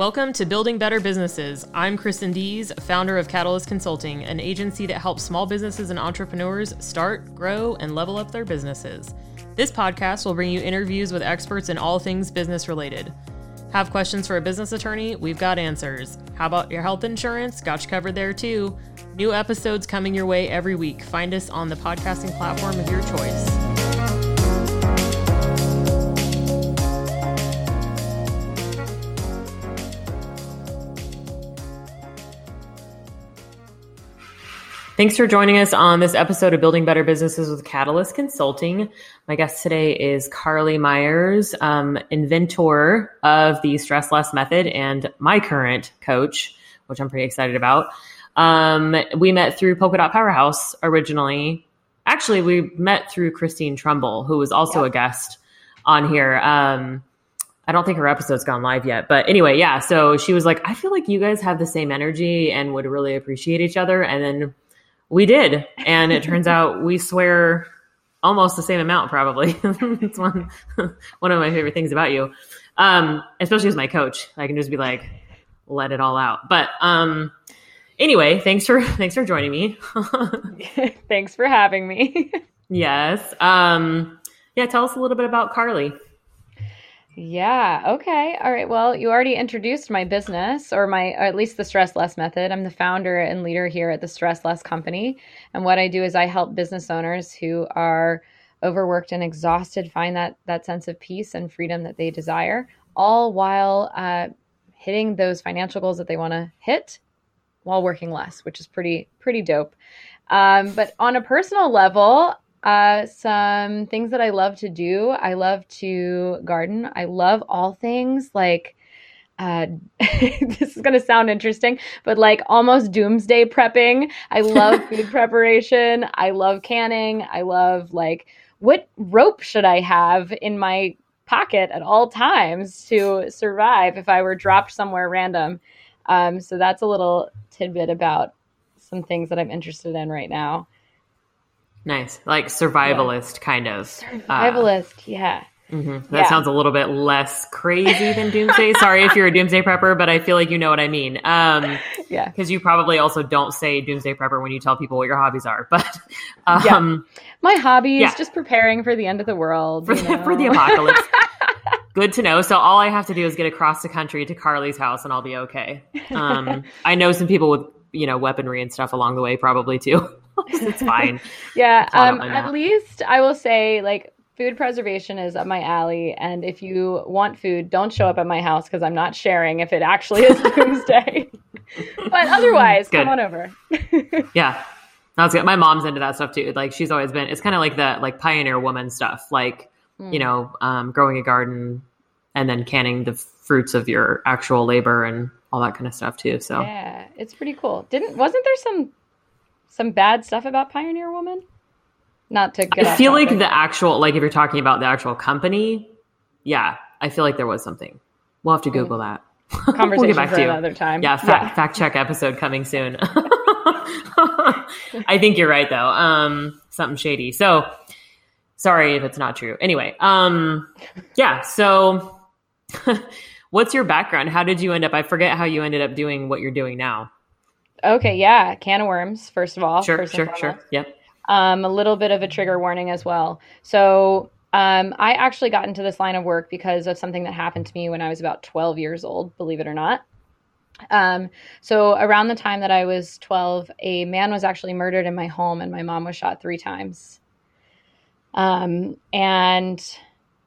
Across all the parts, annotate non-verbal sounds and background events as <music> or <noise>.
Welcome to Building Better Businesses. I'm Kristen Dees, founder of Catalyst Consulting, an agency that helps small businesses and entrepreneurs start, grow, and level up their businesses. This podcast will bring you interviews with experts in all things business related. Have questions for a business attorney? We've got answers. How about your health insurance? Got you covered there too. New episodes coming your way every week. Find us on the podcasting platform of your choice. Thanks for joining us on this episode of Building Better Businesses with Catalyst Consulting. My guest today is Carlee Myers, um, inventor of the Stress Less method and my current coach, which I'm pretty excited about. Um, we met through Polka Dot Powerhouse originally. Actually, we met through Christine Trumbull, who was also a guest on here. Um, I don't think her episode's gone live yet. But anyway, yeah. So she was like, I feel like you guys have the same energy and would really appreciate each other. And then we did. And it turns out we swear almost the same amount, probably. <laughs> it's one, one of my favorite things about you. Um, especially as my coach. I can just be like, let it all out. But um, anyway, thanks for <laughs> thanks for joining me. <laughs> thanks for having me. yes. Um, yeah, tell us a little bit about Carlee. Yeah. Okay. All right. Well, you already introduced my business or my, or at least the Stress Less Method. I'm the founder and leader here at the Stress Less Company. And what I do is I help business owners who are overworked and exhausted find that, that sense of peace and freedom that they desire, all while uh, hitting those financial goals that they want to hit while working less, which is pretty, pretty dope. Um, but on a personal level, uh, some things that I love to do. I love to garden. I love all things like uh, <laughs> this is going to sound interesting, but like almost doomsday prepping. I love <laughs> food preparation. I love canning. I love like what rope should I have in my pocket at all times to survive if I were dropped somewhere random. Um, so that's a little tidbit about some things that I'm interested in right now. Nice, like survivalist yeah. kind of. Survivalist, uh, yeah. Mm-hmm. That yeah. sounds a little bit less crazy than doomsday. <laughs> Sorry if you're a doomsday prepper, but I feel like you know what I mean. Um, yeah, because you probably also don't say doomsday prepper when you tell people what your hobbies are. But um, yeah. my hobby is yeah. just preparing for the end of the world for, the, <laughs> for the apocalypse. <laughs> Good to know. So all I have to do is get across the country to Carlee's house, and I'll be okay. Um, I know some people with you know weaponry and stuff along the way, probably too. <laughs> <laughs> it's fine. yeah. Um, at least I will say, like, food preservation is up my alley. And if you want food, don't show up at my house because I'm not sharing if it actually is <laughs> doomsday. but otherwise, Good. come on over. yeah. That's good. My mom's into that stuff too. Like she's always been. It's kind of like the like pioneer woman stuff, like mm. you know, um, growing a garden and then canning the fruits of your actual labor and all that kind of stuff too. So yeah, it's pretty cool. Didn't wasn't there some some bad stuff about Pioneer Woman? Not to get I feel topic. like the actual like if you're talking about the actual company, yeah, I feel like there was something. We'll have to Google mm. that. Conversation <laughs> we'll get back for to another time. Yeah, fact, yeah. fact check episode coming soon. <laughs> <laughs> I think you're right though. Um, something shady. So sorry if it's not true. Anyway, um, yeah. So, what's your background? How did you end up? I forget how you ended up doing what you're doing now. Okay, yeah, can of worms. First of all, sure, sure, sure. Yep. Um, a little bit of a trigger warning as well. So um, I actually got into this line of work because of something that happened to me when I was about 12 years old. Believe it or not. Um, so around the time that I was 12, a man was actually murdered in my home, and my mom was shot three times. Um, and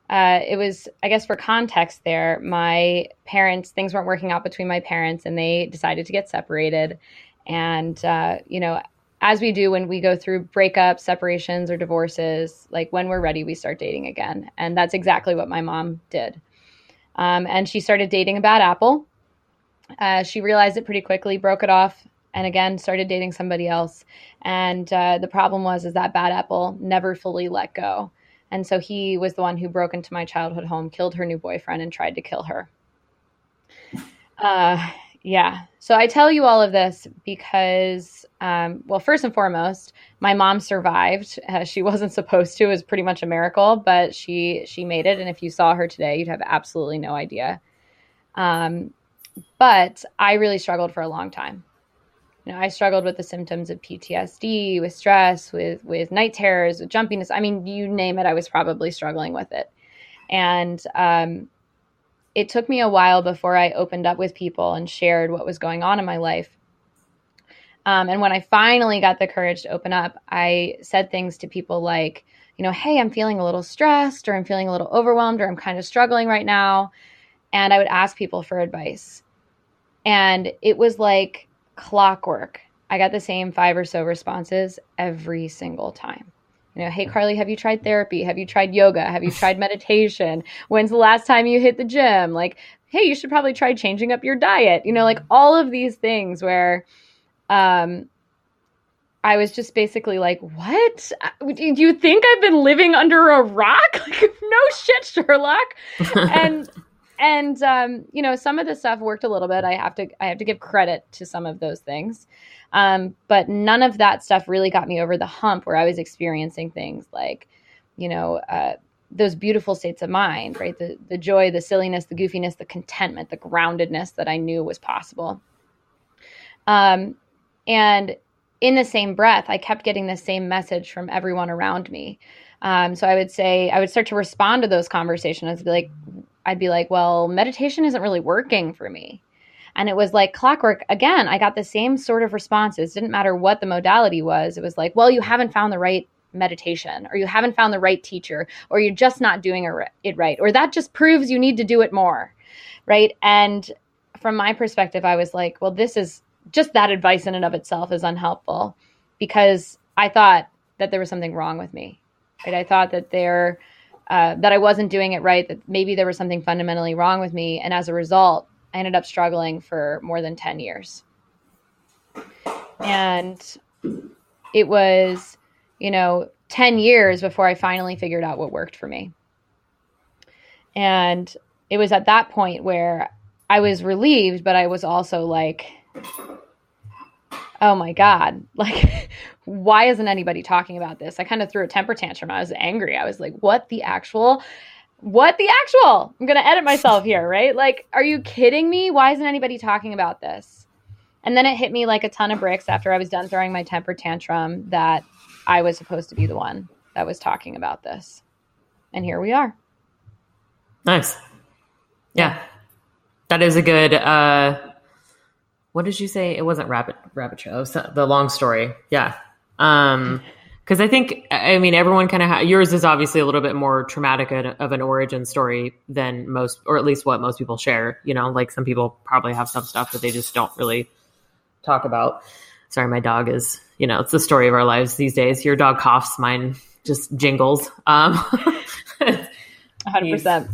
uh, it was, I guess, for context there, my parents, things weren't working out between my parents and they decided to get separated. And, uh, you know, as we do when we go through breakups, separations, or divorces, like when we're ready, we start dating again. And that's exactly what my mom did. Um, and she started dating a bad apple. Uh, she realized it pretty quickly, broke it off, and again started dating somebody else. And uh, the problem was is that bad apple never fully let go. And so he was the one who broke into my childhood home, killed her new boyfriend, and tried to kill her. Uh, yeah. So I tell you all of this because, um, well, first and foremost, my mom survived. Uh, she <laughs> wasn't supposed to; it was pretty much a miracle, but she she made it. And if you saw her today, you'd have absolutely no idea. Um, but I really struggled for a long time. You know, I struggled with the symptoms of PTSD, with stress, with with night terrors, with jumpiness. I mean, you name it, I was probably struggling with it. And um, it took me a while before I opened up with people and shared what was going on in my life. Um, and when I finally got the courage to open up, I said things to people like, you know, hey, I'm feeling a little stressed, or I'm feeling a little overwhelmed, or I'm kind of struggling right now. And I would ask people for advice. And it was like clockwork. I got the same five or so responses every single time. You know, hey, Carlee, have you tried therapy? Have you tried yoga? Have you <laughs> tried meditation? When's the last time you hit the gym? Like, hey, you should probably try changing up your diet. You know, like all of these things where um, I was just basically like, what? Do you think I've been living under a rock? <laughs> Like, no shit, Sherlock. <laughs> and, and, um, you know, some of the stuff worked a little bit. I have to, I have to give credit to some of those things. Um, but none of that stuff really got me over the hump where I was experiencing things like, you know, uh, those beautiful states of mind, right? The, the joy, the silliness, the goofiness, the contentment, the groundedness that I knew was possible. Um, and in the same breath, I kept getting the same message from everyone around me. Um, so I would say, I would start to respond to those conversations. Be like, I'd be like, well, meditation isn't really working for me. And it was like clockwork. Again, I got the same sort of responses. Didn't matter what the modality was. It was like, well, you haven't found the right meditation, or you haven't found the right teacher, or you're just not doing it right, or that just proves you need to do it more. Right. And from my perspective, I was like, well, this is just that advice in and of itself is unhelpful because I thought that there was something wrong with me. Right. I thought that there, uh, that I wasn't doing it right, that maybe there was something fundamentally wrong with me. And as a result, I ended up struggling for more than 10 years. And it was, you know, 10 years before I finally figured out what worked for me. And it was at that point where I was relieved, but I was also like, oh my God, <laughs> like, why isn't anybody talking about this? I kind of threw a temper tantrum. I was angry. I was like, what the actual? what the actual? I'm going to edit myself <laughs> here, right? Like, are you kidding me? Why isn't anybody talking about this? And then it hit me like a ton of bricks after I was done throwing my temper tantrum that I was supposed to be the one that was talking about this. And here we are. Nice. Yeah. That is a good uh what did you say? It wasn't rabbit rabbit trail. the long story. Yeah. Um because I think I mean everyone kind of ha- yours is obviously a little bit more traumatic of an origin story than most, or at least what most people share. You know, like some people probably have some stuff that they just don't really talk about. Sorry, my dog is. You know, it's the story of our lives these days. Your dog coughs, mine just jingles. Um, <laughs> hundred percent.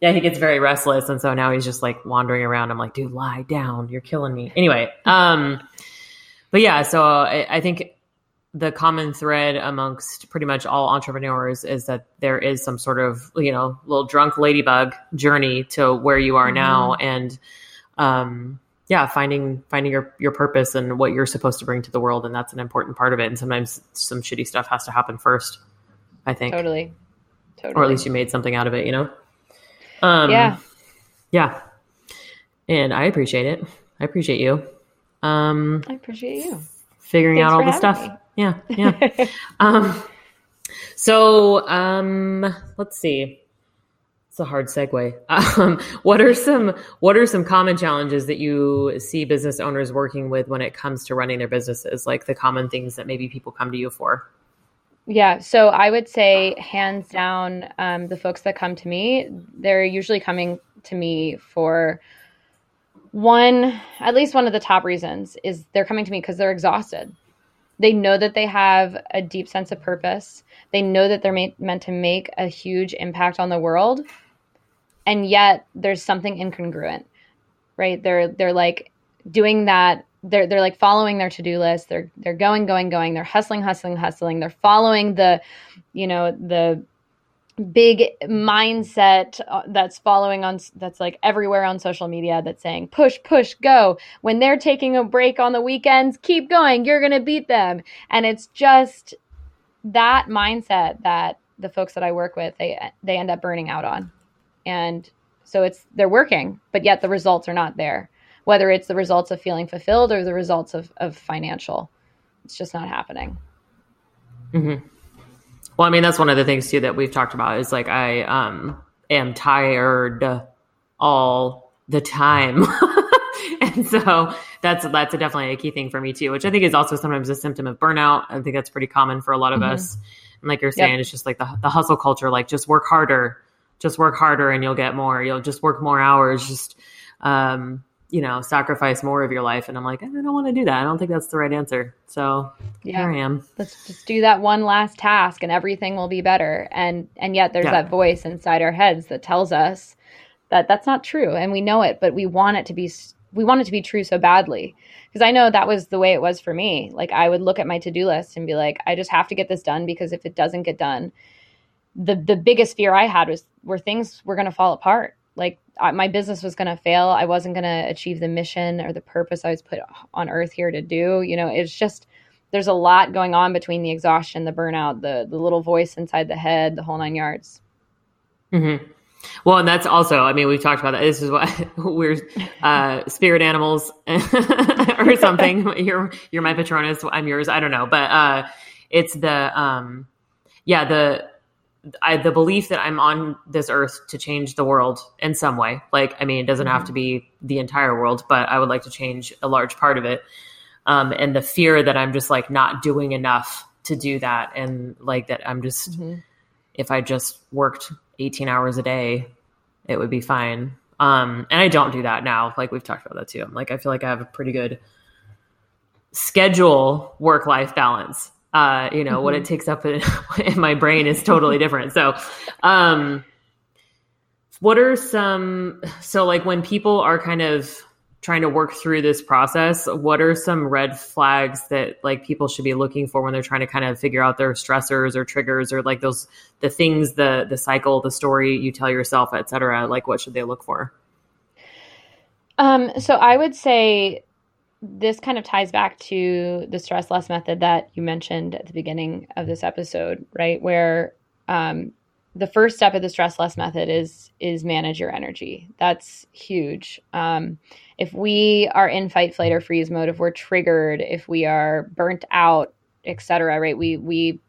Yeah, he gets very restless, and so now he's just like wandering around. I'm like, dude, lie down. You're killing me. Anyway, um, but yeah, so I, I think the common thread amongst pretty much all entrepreneurs is that there is some sort of you know little drunk ladybug journey to where you are mm-hmm. now and um yeah finding finding your your purpose and what you're supposed to bring to the world and that's an important part of it and sometimes some shitty stuff has to happen first i think totally totally or at least you made something out of it you know um yeah yeah and i appreciate it i appreciate you um i appreciate you figuring Thanks out all the stuff me yeah, <laughs> yeah. um, so um, let's see. It's a hard segue. Um, what are some What are some common challenges that you see business owners working with when it comes to running their businesses? Like the common things that maybe people come to you for. Yeah, so I would say hands down, um, the folks that come to me, they're usually coming to me for one, at least one of the top reasons is they're coming to me because they're exhausted they know that they have a deep sense of purpose. They know that they're ma- meant to make a huge impact on the world. And yet there's something incongruent. Right? They're they're like doing that they're they're like following their to-do list. They're they're going going going. They're hustling hustling hustling. They're following the you know the big mindset uh, that's following on that's like everywhere on social media that's saying push push go when they're taking a break on the weekends keep going you're going to beat them and it's just that mindset that the folks that I work with they they end up burning out on and So it's they're working, but yet the results are not there. Whether it's the results of feeling fulfilled or the results of, of financial, it's just not happening. Mm-hmm. Well, I mean, that's one of the things too that we've talked about is like I um, am tired all the time. <laughs> and so that's that's a definitely a key thing for me too, which I think is also sometimes a symptom of burnout. I think that's pretty common for a lot of mm-hmm. us. And like you're saying, yep. it's just like the the hustle culture, like just work harder, just work harder, and you'll get more. You'll just work more hours. Just um, you know, sacrifice more of your life. And I'm like, I don't want to do that. I don't think that's the right answer. So yeah. here I am. Let's just do that one last task and everything will be better. And and yet there's yeah. that voice inside our heads that tells us that that's not true and we know it, but we want it to be we want it to be true so badly because i know that was the way it was for me like i would look at my to-do list and be like i just have to get this done because if it doesn't get done the the biggest fear i had was where things were going to fall apart like my business was going to fail i wasn't going to achieve the mission or the purpose i was put on earth here to do you know it's just there's a lot going on between the exhaustion the burnout the the little voice inside the head the whole nine yards mm-hmm. Well, and that's also, I mean, we've talked about that. This is what <laughs> we're uh, spirit animals <laughs> or something. <laughs> you're you're my patronus. I'm yours. I don't know, but uh, it's the um, yeah the I, the belief that I'm on this earth to change the world in some way. Like, I mean, it doesn't mm-hmm. have to be the entire world, but I would like to change a large part of it. Um, and the fear that I'm just like not doing enough to do that, and like that I'm just mm-hmm. if I just worked 18 hours a day, it would be fine. Um, and I don't do that now. Like we've talked about that too. I'm like, I feel like I have a pretty good schedule work life balance. Uh, you know, mm-hmm. what it mm-hmm. takes up in, <laughs> in, my brain is totally <laughs> different. So, um, what are some, so like when people are kind of trying to work through this process what are some red flags that like people should be looking for when they're trying to kind of figure out their stressors or triggers or like those the things the the cycle the story you tell yourself etc like what should they look for um so i would say this kind of ties back to the stress less method that you mentioned at the beginning of this episode right where um the first step of the stress less method is is manage your energy that's huge um if we are in fight, flight, or freeze mode, if we're triggered, if we are burnt out, etc., right? We we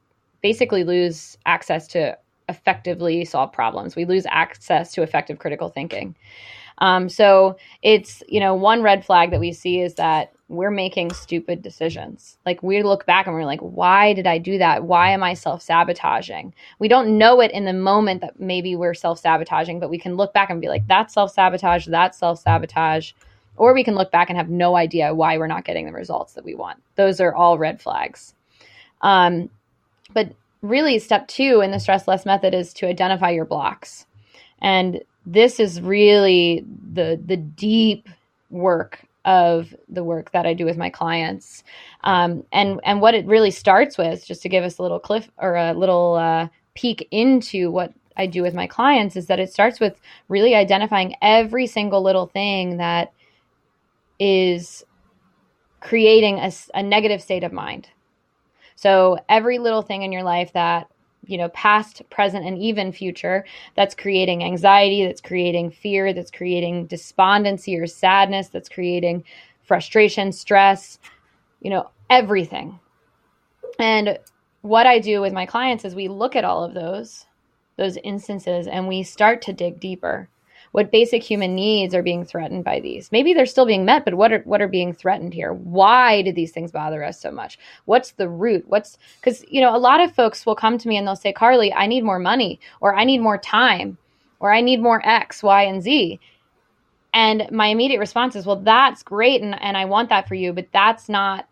basically lose access to effectively solve problems. We lose access to effective critical thinking. Um, so it's you know one red flag that we see is that we're making stupid decisions. Like we look back and we're like, why did I do that? Why am I self sabotaging? We don't know it in the moment that maybe we're self sabotaging, but we can look back and be like, that's self sabotage. That's self sabotage or we can look back and have no idea why we're not getting the results that we want. Those are all red flags. Um, but really, step two in the stress less method is to identify your blocks. And this is really the the deep work of the work that I do with my clients. Um, and and what it really starts with, just to give us a little cliff or a little uh, peek into what I do with my clients, is that it starts with really identifying every single little thing that is creating a, a negative state of mind. So every little thing in your life that you know past present and even future that's creating anxiety that's creating fear that's creating despondency or sadness that's creating frustration stress you know everything. And what i do with my clients is we look at all of those those instances and we start to dig deeper what basic human needs are being threatened by these. Maybe they're still being met but what are what are being threatened here? Why do these things bother us so much? What's the root? What's because you know a lot of folks will come to me and they'll say Carlee i need more money or i need more time or i need more x y and z. And my immediate response is well that's great and, and i want that for you but that's not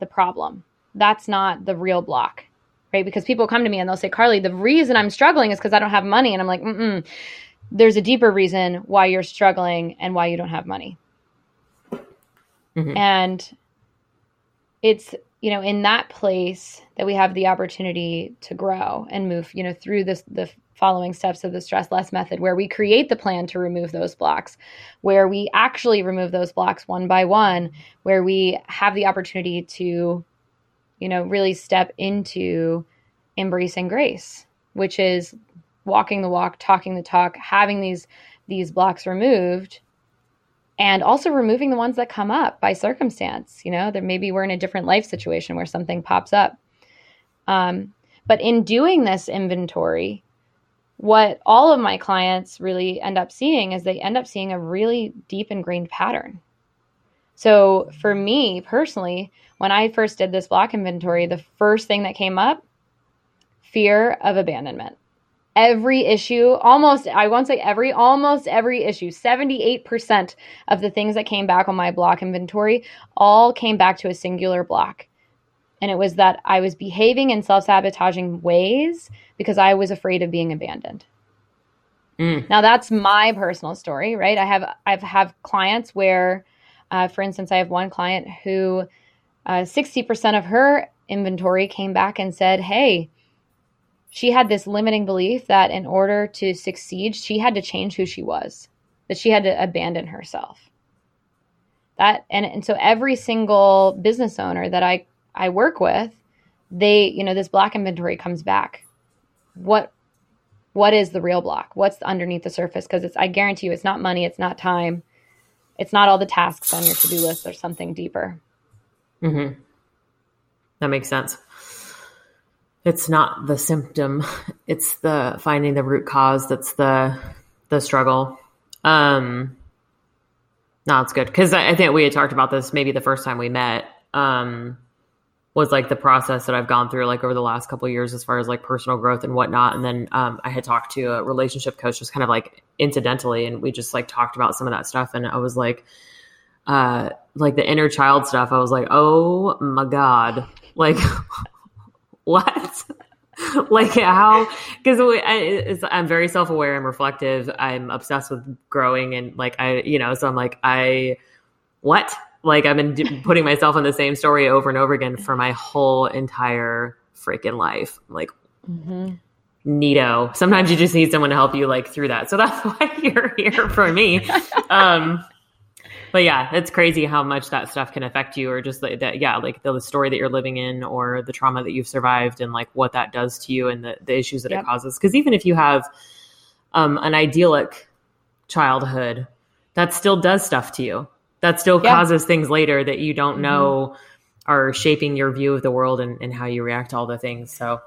the problem. That's not the real block right? Because people come to me and they'll say Carlee the reason i'm struggling is because i don't have money and i'm like mm there's a deeper reason why you're struggling and why you don't have money. Mm-hmm. And it's, you know, in that place that we have the opportunity to grow and move, you know, through this the following steps of the stress less method where we create the plan to remove those blocks, where we actually remove those blocks one by one, where we have the opportunity to, you know, really step into embracing grace, which is walking the walk, talking the talk, having these these blocks removed and also removing the ones that come up by circumstance you know that maybe we're in a different life situation where something pops up. Um, but in doing this inventory what all of my clients really end up seeing is they end up seeing a really deep ingrained pattern. So for me personally when i first did this block inventory the first thing that came up fear of abandonment every issue, almost, I won't say every, almost every issue, 78% of the things that came back on my block inventory all came back to a singular block. And it was that I was behaving in self sabotaging ways because I was afraid of being abandoned. Mm. Now that's my personal story, right? I have I've have clients where, uh, for instance, I have one client who uh, 60% of her inventory came back and said, "Hey, she had this limiting belief that in order to succeed, she had to change who she was, that she had to abandon herself. That and, and so every single business owner that I, I work with, they, you know, this block inventory comes back. What what is the real block? What's underneath the surface? Because it's I guarantee you it's not money, it's not time, it's not all the tasks on your to-do list. There's something deeper. Mm-hmm. That makes sense it's not the symptom. <laughs> It's the finding the root cause that's the the struggle. Um no it's good. Because I, I, think we had talked about this maybe the first time we met um was like the process that i've gone through like over the last couple years as far as like personal growth and whatnot. And then um, i had talked to a relationship coach just kind of like incidentally and we just like talked about some of that stuff. And i was like uh like the inner child stuff. I was like oh my god. Like <laughs> what? <laughs> like how? Because i'm very self-aware i'm reflective. I'm obsessed with growing and like i you know so i'm like i what? Like i've been <laughs> putting myself in the same story over and over again for my whole entire freaking life. Like mm-hmm. neato. Sometimes you just need someone to help you like through that. So that's <laughs> why you're here for me. Um but yeah, it's crazy how much that stuff can affect you, or just like that. Yeah, like the, the, story that you're living in, or the trauma that you've survived, and like what that does to you, and the, the issues that yep. it causes. Because even if you have um, an idyllic childhood, that still does stuff to you. That still yeah. causes things later that you don't mm-hmm. know are shaping your view of the world and, and how you react to all the things. So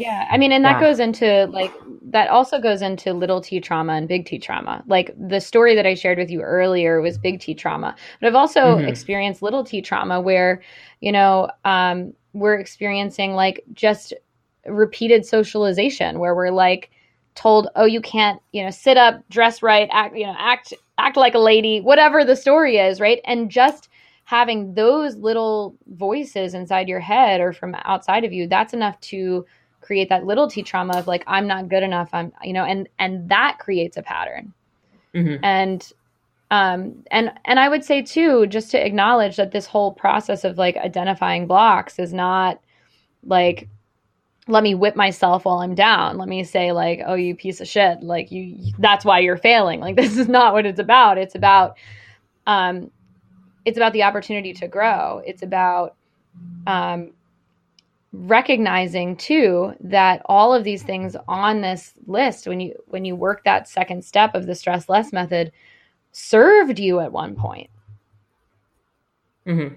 yeah. I mean, and that yeah. goes into like, that also goes into little t trauma and big T trauma. Like the story that I shared with you earlier was big T trauma, but I've also mm-hmm. experienced little t trauma where, you know, um, we're experiencing like just repeated socialization where we're like told, oh, you can't, you know, sit up, dress right, act, you know, act, act like a lady, whatever the story is, right? And just, having those little voices inside your head or from outside of you that's enough to create that little t trauma of like i'm not good enough i'm you know and and that creates a pattern. Mm-hmm. and um and and i would say too just to acknowledge that this whole process of like identifying blocks is not like let me whip myself while i'm down. Let me say like oh you piece of shit. Like you that's why you're failing. Like <laughs> this is not what it's about. It's about um it's about the opportunity to grow. It's about um recognizing too that all of these things on this list when you when you work that second step of the stress less method served you at one point. Mm-hmm.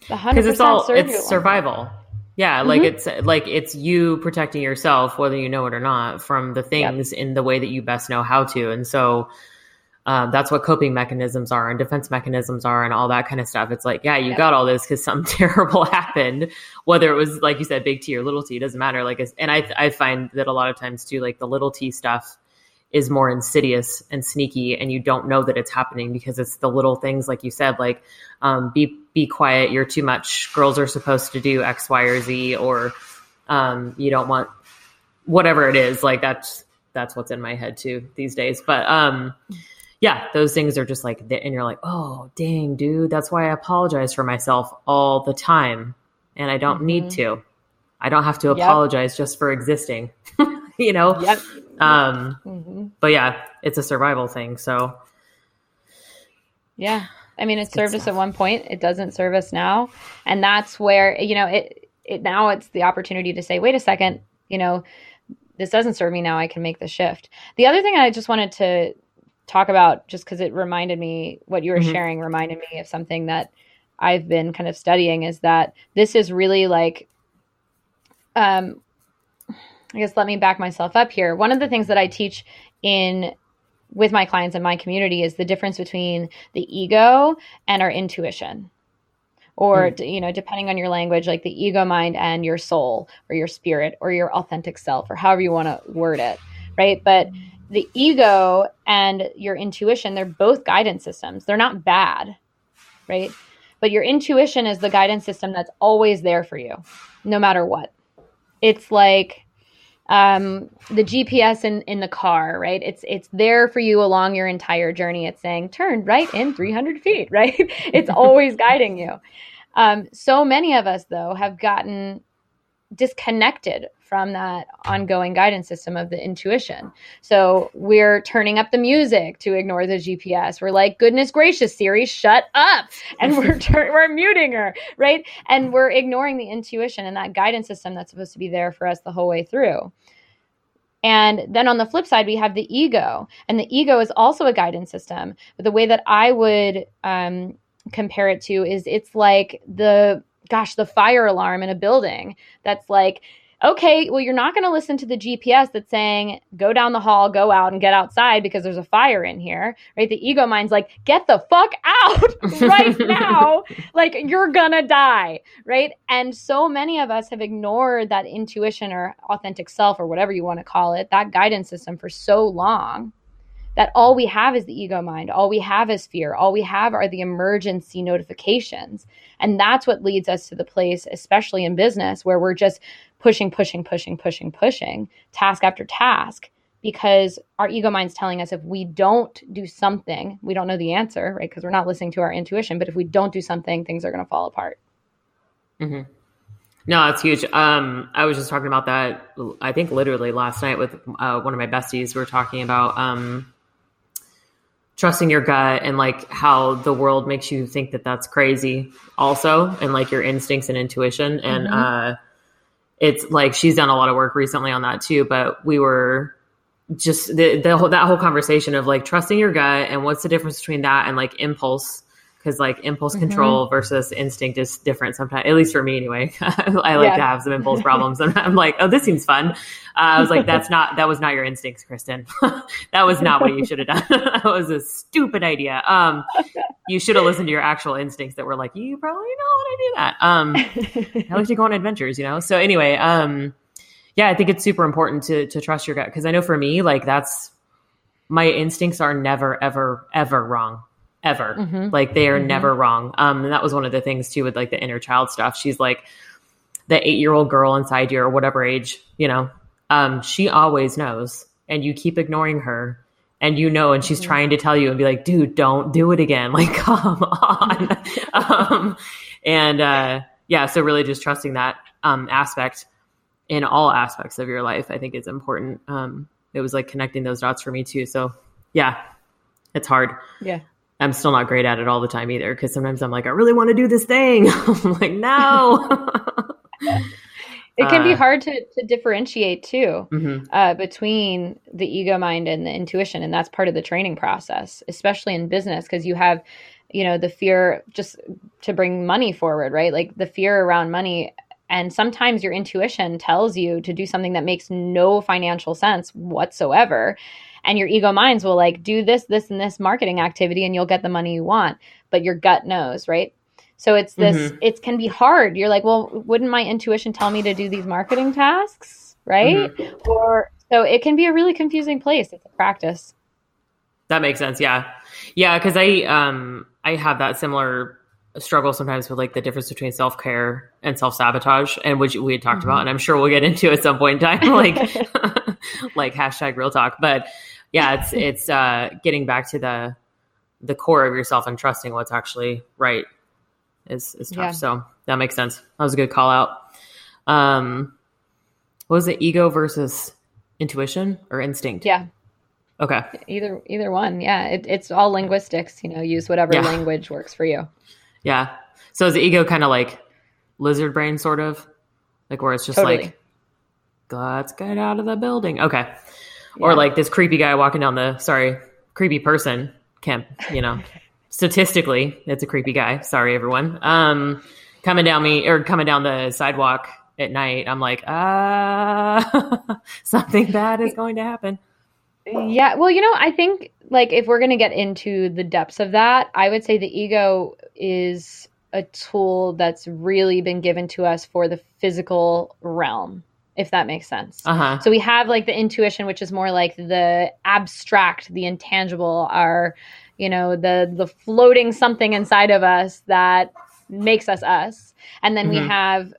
Because it's all it's survival. Yeah mm-hmm. like it's like it's you protecting yourself whether you know it or not from the things yep. in the way that you best know how to. And so um, that's what coping mechanisms are and defense mechanisms are and all that kind of stuff. It's like, yeah, you got all this because something <laughs> terrible happened, whether it was like you said, big T or little T, doesn't matter. Like, and I, I find that a lot of times too, like the little T stuff is more insidious and sneaky and you don't know that it's happening because it's the little things like you said like um, be be quiet you're too much girls are supposed to do x y or z or um, you don't want whatever it is like that's that's what's in my head too these days but um yeah, those things are just like, that, and you're like, oh, dang, dude, that's why I apologize for myself all the time. And I don't mm-hmm. need to. I don't have to apologize yep. just for existing, <laughs> you know? Yep. Um, mm-hmm. But yeah, it's a survival thing. So, yeah. I mean, it served us at one point. It doesn't serve us now. And that's where, you know, it, it now it's the opportunity to say, wait a second, you know, this doesn't serve me now. I can make the shift. The other thing I just wanted to talk about just because it reminded me what you were mm-hmm. sharing reminded me of something that I've been kind of studying is that this is really like um I guess let me back myself up here. One of the things that I teach in with my clients and my community is the difference between the ego and our intuition or mm. you know depending on your language like the ego mind and your soul or your spirit or your authentic self or however you want to word it right but the ego and your intuition they're both guidance systems they're not bad right but your intuition is the guidance system that's always there for you no matter what it's like um, the GPS in, in the car, right? It's it's there for you along your entire journey. It's saying turn right in 300 feet, <laughs> right? it's always guiding you. Um, so many of us, though, have gotten disconnected from that ongoing guidance system of the intuition. So we're turning up the music to ignore the GPS. We're like, goodness gracious, Siri, shut up. <laughs> And we're tur- we're muting her, right? And we're ignoring the intuition and that guidance system that's supposed to be there for us the whole way through. And then on the flip side, we have the ego. And the ego is also a guidance system. But the way that I would um, compare it to is it's like the gosh, the fire alarm in a building that's like, okay, well, you're not going to listen to the GPS that's saying, go down the hall, go out and get outside because there's a fire in here, right? The ego mind's like, get the fuck <laughs> out right <laughs> now. like, you're going to die, right? And so many of us have ignored that intuition or authentic self or whatever you want to call it, that guidance system for so long that all we have is the ego mind. All we have is fear. All we have are the emergency notifications. And that's what leads us to the place, especially in business, where we're just pushing, pushing, pushing, pushing, pushing, task after task, because our ego mind's telling us if we don't do something, we don't know the answer, right? Because we're not listening to our intuition. But if we don't do something, things are going to fall apart. Mm-hmm. No, it's huge. Um, I was just talking about that. I think literally last night with uh, one of my besties. We were talking about um, trusting your gut and like how the world makes you think that that's crazy also and like your instincts and intuition and mm-hmm. uh it's like she's done a lot of work recently on that too but we were just the, the whole, that whole conversation of like trusting your gut and what's the difference between that and like impulse because like impulse mm-hmm. control versus instinct is different sometimes at least for me anyway. <laughs> I like yeah. to have some impulse problems and i'm like oh this seems fun. Uh, i was like <laughs> that's not that was not your instincts kristen. <laughs> That was not what you should have done. That was a stupid idea. Um you should have listened to your actual instincts that were like you probably know how to do that. Um i like to go on adventures you know? So anyway um yeah i think it's super important to to trust your gut because i know for me like that's my instincts are never ever ever wrong ever. Mm-hmm. Like they are mm-hmm. never wrong. Um, and that was one of the things too with like the inner child stuff. She's like the eight year old girl inside you or whatever age, you know, um, she always knows and you keep ignoring her and you know, and she's mm-hmm. trying to tell you and be like, dude, don't do it again. <laughs> Like, come on. <laughs> um, and, uh, yeah, so really just trusting that, um, aspect in all aspects of your life, I think is important. Um, it was like connecting those dots for me too. So yeah, it's hard. Yeah. I'm still not great at it all the time either because sometimes I'm like, I really want to do this thing. <laughs> I'm like, no. <laughs> it can uh, be hard to, to differentiate too mm-hmm. uh, between the ego mind and the intuition. And that's part of the training process, especially in business, because you have, you know, the fear just to bring money forward, right? Like the fear around money. And sometimes your intuition tells you to do something that makes no financial sense whatsoever and your ego minds will like do this this and this marketing activity and you'll get the money you want. But your gut knows right? So it's this mm-hmm. it can be hard. You're like well wouldn't my intuition tell me to do these marketing tasks? Right? Mm-hmm. or so it can be a really confusing place. It's a practice. That makes sense. Yeah. Yeah because i um i have that similar struggle sometimes with like the difference between self care and self sabotage, and which we had talked mm-hmm. about, and I'm sure we'll get into at some point in time, <laughs> like <laughs> <laughs> like hashtag real talk. But yeah, it's it's uh, getting back to the the core of yourself and trusting what's actually right is is tough. Yeah. So that makes sense. That was a good call out. Um, what was it? Ego versus intuition or instinct? Yeah. Okay. Either either one. Yeah. It, it's all linguistics. You know, use whatever yeah. language works for you. Yeah. So is the ego kind of like lizard brain, sort of, like where it's just totally. like, let's get out of the building. Okay or like this creepy guy walking down the sorry creepy person. Can't you know? <laughs> statistically, it's a creepy guy. Sorry, everyone. Um, coming down me or coming down the sidewalk at night, I'm like, ah, <laughs> something bad is going to happen. Yeah. Well, you know, I think like if we're going to get into the depths of that, I would say the ego is a tool that's really been given to us for the physical realm if that makes sense. Uh-huh. So we have like the intuition, which is more like the abstract, the intangible, our, you know, the the floating something inside of us that makes us us. And then mm-hmm. we have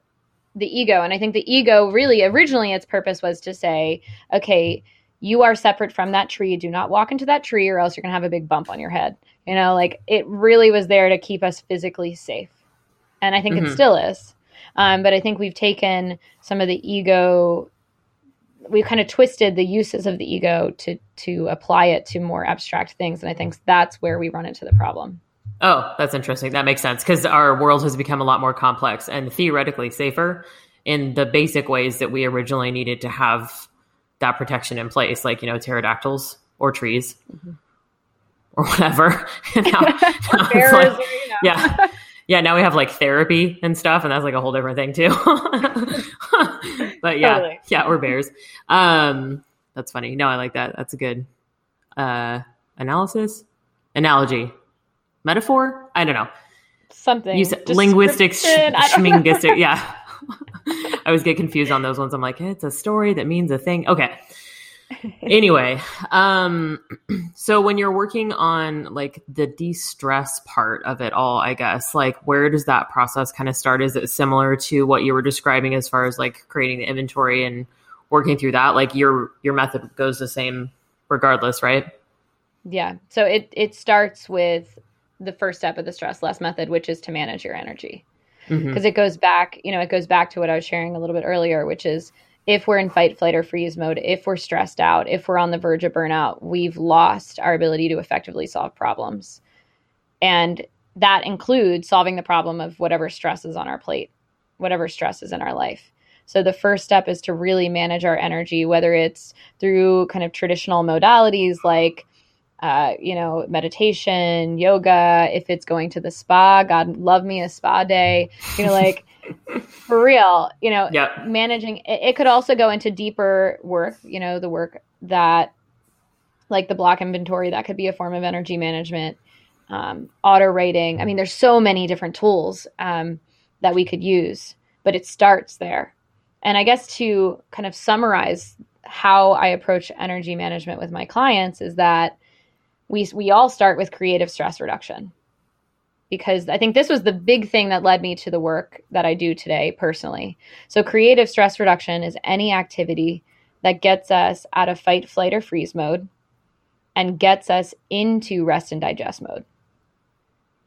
the ego. And I think the ego really originally its purpose was to say, okay, you are separate from that tree. Do not walk into that tree or else you're going to have a big bump on your head. You know, like it really was there to keep us physically safe. And I think mm-hmm. it still is. Um, but I think we've taken some of the ego, we've kind of twisted the uses of the ego to to apply it to more abstract things, and I think that's where we run into the problem. Oh, that's interesting. That makes sense because our world has become a lot more complex and theoretically safer in the basic ways that we originally needed to have that protection in place, like you know pterodactyls or trees. Mm-hmm or whatever. <laughs> now, <laughs> now like, you know. yeah, yeah, now we have like therapy and stuff, and that's like a whole different thing too. <laughs> but yeah, totally. yeah, we're bears. Um, that's funny. No, I like that. That's a good uh, analysis, analogy, metaphor. I don't know. Something. You said linguistic, schmingistic. yeah. <laughs> I always get confused on those ones. I'm like, it's a story that means a thing. Okay anyway, um, so when you're working on like the de-stress part of it all, I guess, like where does that process kind of start? Is it similar to what you were describing as far as like creating the inventory and working through that? Like your your method goes the same regardless, right? Yeah. So it it starts with the first step of the stress less method, which is to manage your energy. Because mm-hmm. it goes back, you know, it goes back to what I was sharing a little bit earlier, which is if we're in fight, flight, or freeze mode, if we're stressed out, if we're on the verge of burnout, we've lost our ability to effectively solve problems. And that includes solving the problem of whatever stress is on our plate, whatever stress is in our life. So the first step is to really manage our energy, whether it's through kind of traditional modalities like, uh, you know, meditation, yoga, if it's going to the spa, God love me a spa day, you know, like for real, you know, yep. managing it, it could also go into deeper work, you know, the work that like the block inventory, that could be a form of energy management, um, auto rating. I mean, there's so many different tools um, that we could use, but it starts there. And I guess to kind of summarize how I approach energy management with my clients is that we we all start with creative stress reduction because I think this was the big thing that led me to the work that I do today personally. So, creative stress reduction is any activity that gets us out of fight, flight, or freeze mode and gets us into rest and digest mode.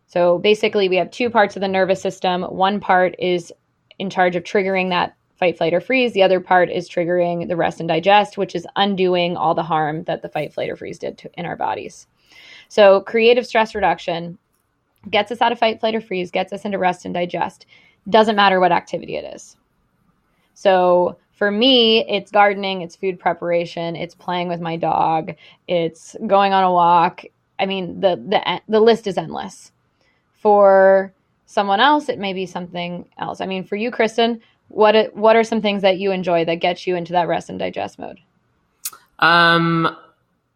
So, basically, we have two parts of the nervous system. One part is in charge of triggering that fight, flight, or freeze. The other part is triggering the rest and digest, which is undoing all the harm that the fight, flight, or freeze did to, in our bodies. So, creative stress reduction gets us out of fight, flight, or freeze, gets us into rest and digest. Doesn't matter what activity it is. So for me, it's gardening, it's food preparation, it's playing with my dog, it's going on a walk. I mean, the the the list is endless. For someone else, it may be something else. I mean, for you, Kristen, what what are some things that you enjoy that get you into that rest and digest mode? Um,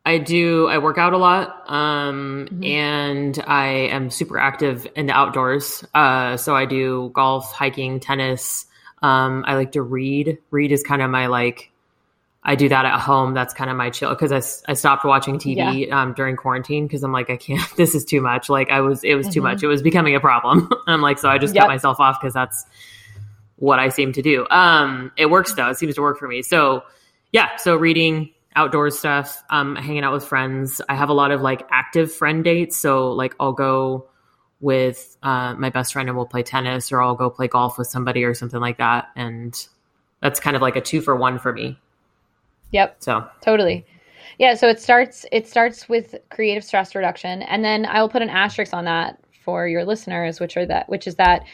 I do. I work out a lot, um, mm-hmm. and I am super active in the outdoors. Uh, so I do golf, hiking, tennis. Um, I like to read. Read is kind of my like. I do that at home. That's kind of my chill because I, I stopped watching TV yeah. um, during quarantine because I'm like I can't. <laughs> This is too much. Like I was, it was mm-hmm. too much. It was becoming a problem. <laughs> I'm like, so I just yep. cut myself off because that's what I seem to do. Um, it works though. It seems to work for me. So yeah. So reading, outdoor stuff, um, hanging out with friends. I have a lot of like active friend dates. So like I'll go with uh, my best friend and we'll play tennis or I'll go play golf with somebody or something like that. And that's kind of like a two for one for me. Yep. So totally. Yeah. So it starts, it starts with creative stress reduction. And then I will put an asterisk on that for your listeners, which are that, which is that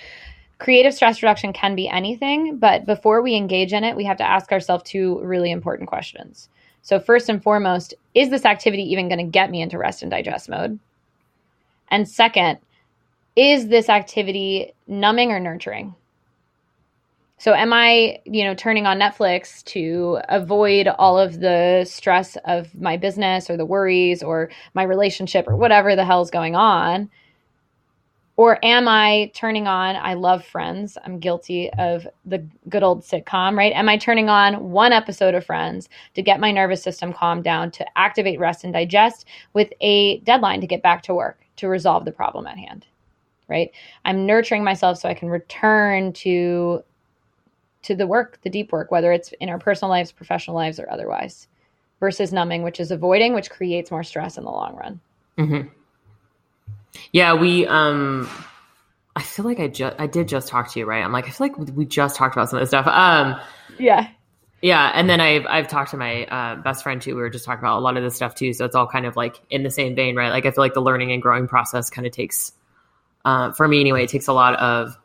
creative stress reduction can be anything, but before we engage in it, we have to ask ourselves two really important questions So, first and foremost, is this activity even going to get me into rest and digest mode? And second, is this activity numbing or nurturing? So am I, you know, turning on Netflix to avoid all of the stress of my business or the worries or my relationship or whatever the hell's going on? Or am I turning on I love Friends. I'm guilty of the good old sitcom, right? Am I turning on one episode of Friends to get my nervous system calmed down, to activate rest and digest with a deadline to get back to work, to resolve the problem at hand? Right? I'm nurturing myself so I can return to to the work, the deep work, whether it's in our personal lives, professional lives, or otherwise, versus numbing, which is avoiding, which creates more stress in the long run. Mm-hmm. Yeah, we. um I feel like I just I did just talk to you, right? I'm like I feel like we just talked about some of this stuff. Um, yeah, yeah, and then I've I've talked to my uh, best friend too. We were just talking about a lot of this stuff too. So it's all kind of like in the same vein, right? Like I feel like the learning and growing process kind of takes, uh, for me anyway, it takes a lot of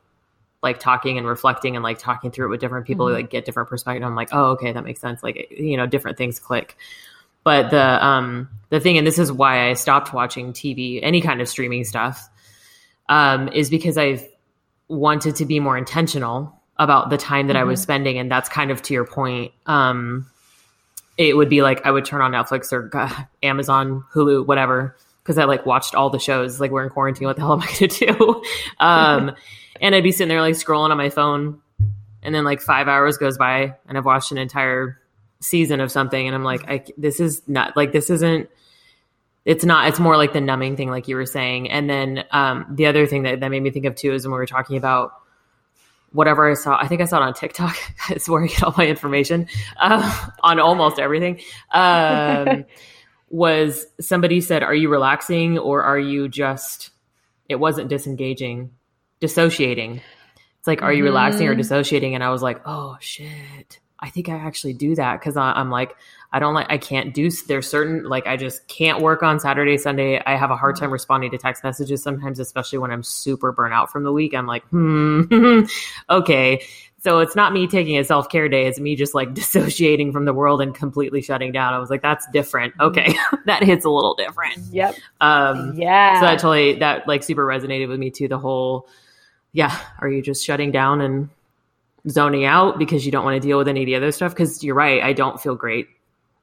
like talking and reflecting and like talking through it with different people, mm-hmm. like get different perspective. I'm like, oh, okay, that makes sense. Like, you know, different things click. But the um the thing, and this is why I stopped watching TV, any kind of streaming stuff, um, is because I've wanted to be more intentional about the time that mm-hmm. I was mm-hmm. spending, and that's kind of to your point. Um, it would be like I would turn on Netflix or uh, Amazon, Hulu, whatever, because I like watched all the shows. Like we're in quarantine, what the hell am I going to do? <laughs> um, and I'd be sitting there like scrolling on my phone, and then like five hours goes by, and I've watched an entire season of something, and I'm like, I, this is not like this isn't. It's not. It's more like the numbing thing, like you were saying. And then um, the other thing that that made me think of too is when we were talking about whatever I saw. I think I saw it on TikTok. <laughs> it's where I get all my information uh, on almost everything. Um, <laughs> was somebody said, "Are you relaxing or are you just?" It wasn't disengaging dissociating. It's like, are you relaxing or mm-hmm. dissociating? And I was like, oh shit. I think I actually do that because I'm like, I don't like, I can't do, there's certain, like, I just can't work on Saturday, Sunday. I have a hard time responding to text messages sometimes, especially when I'm super burnt out from the week. I'm like, hmm, <laughs> okay. So it's not me taking a self care day. It's me just like <laughs> dissociating from the world and completely shutting down. I was like, that's different. Okay. <laughs> that hits a little different. Yep. Um, yeah. So that totally, that like super resonated with me too. The whole, yeah, are you just shutting down and zoning out because you don't want to deal with any of the other stuff? Because you're right, I don't feel great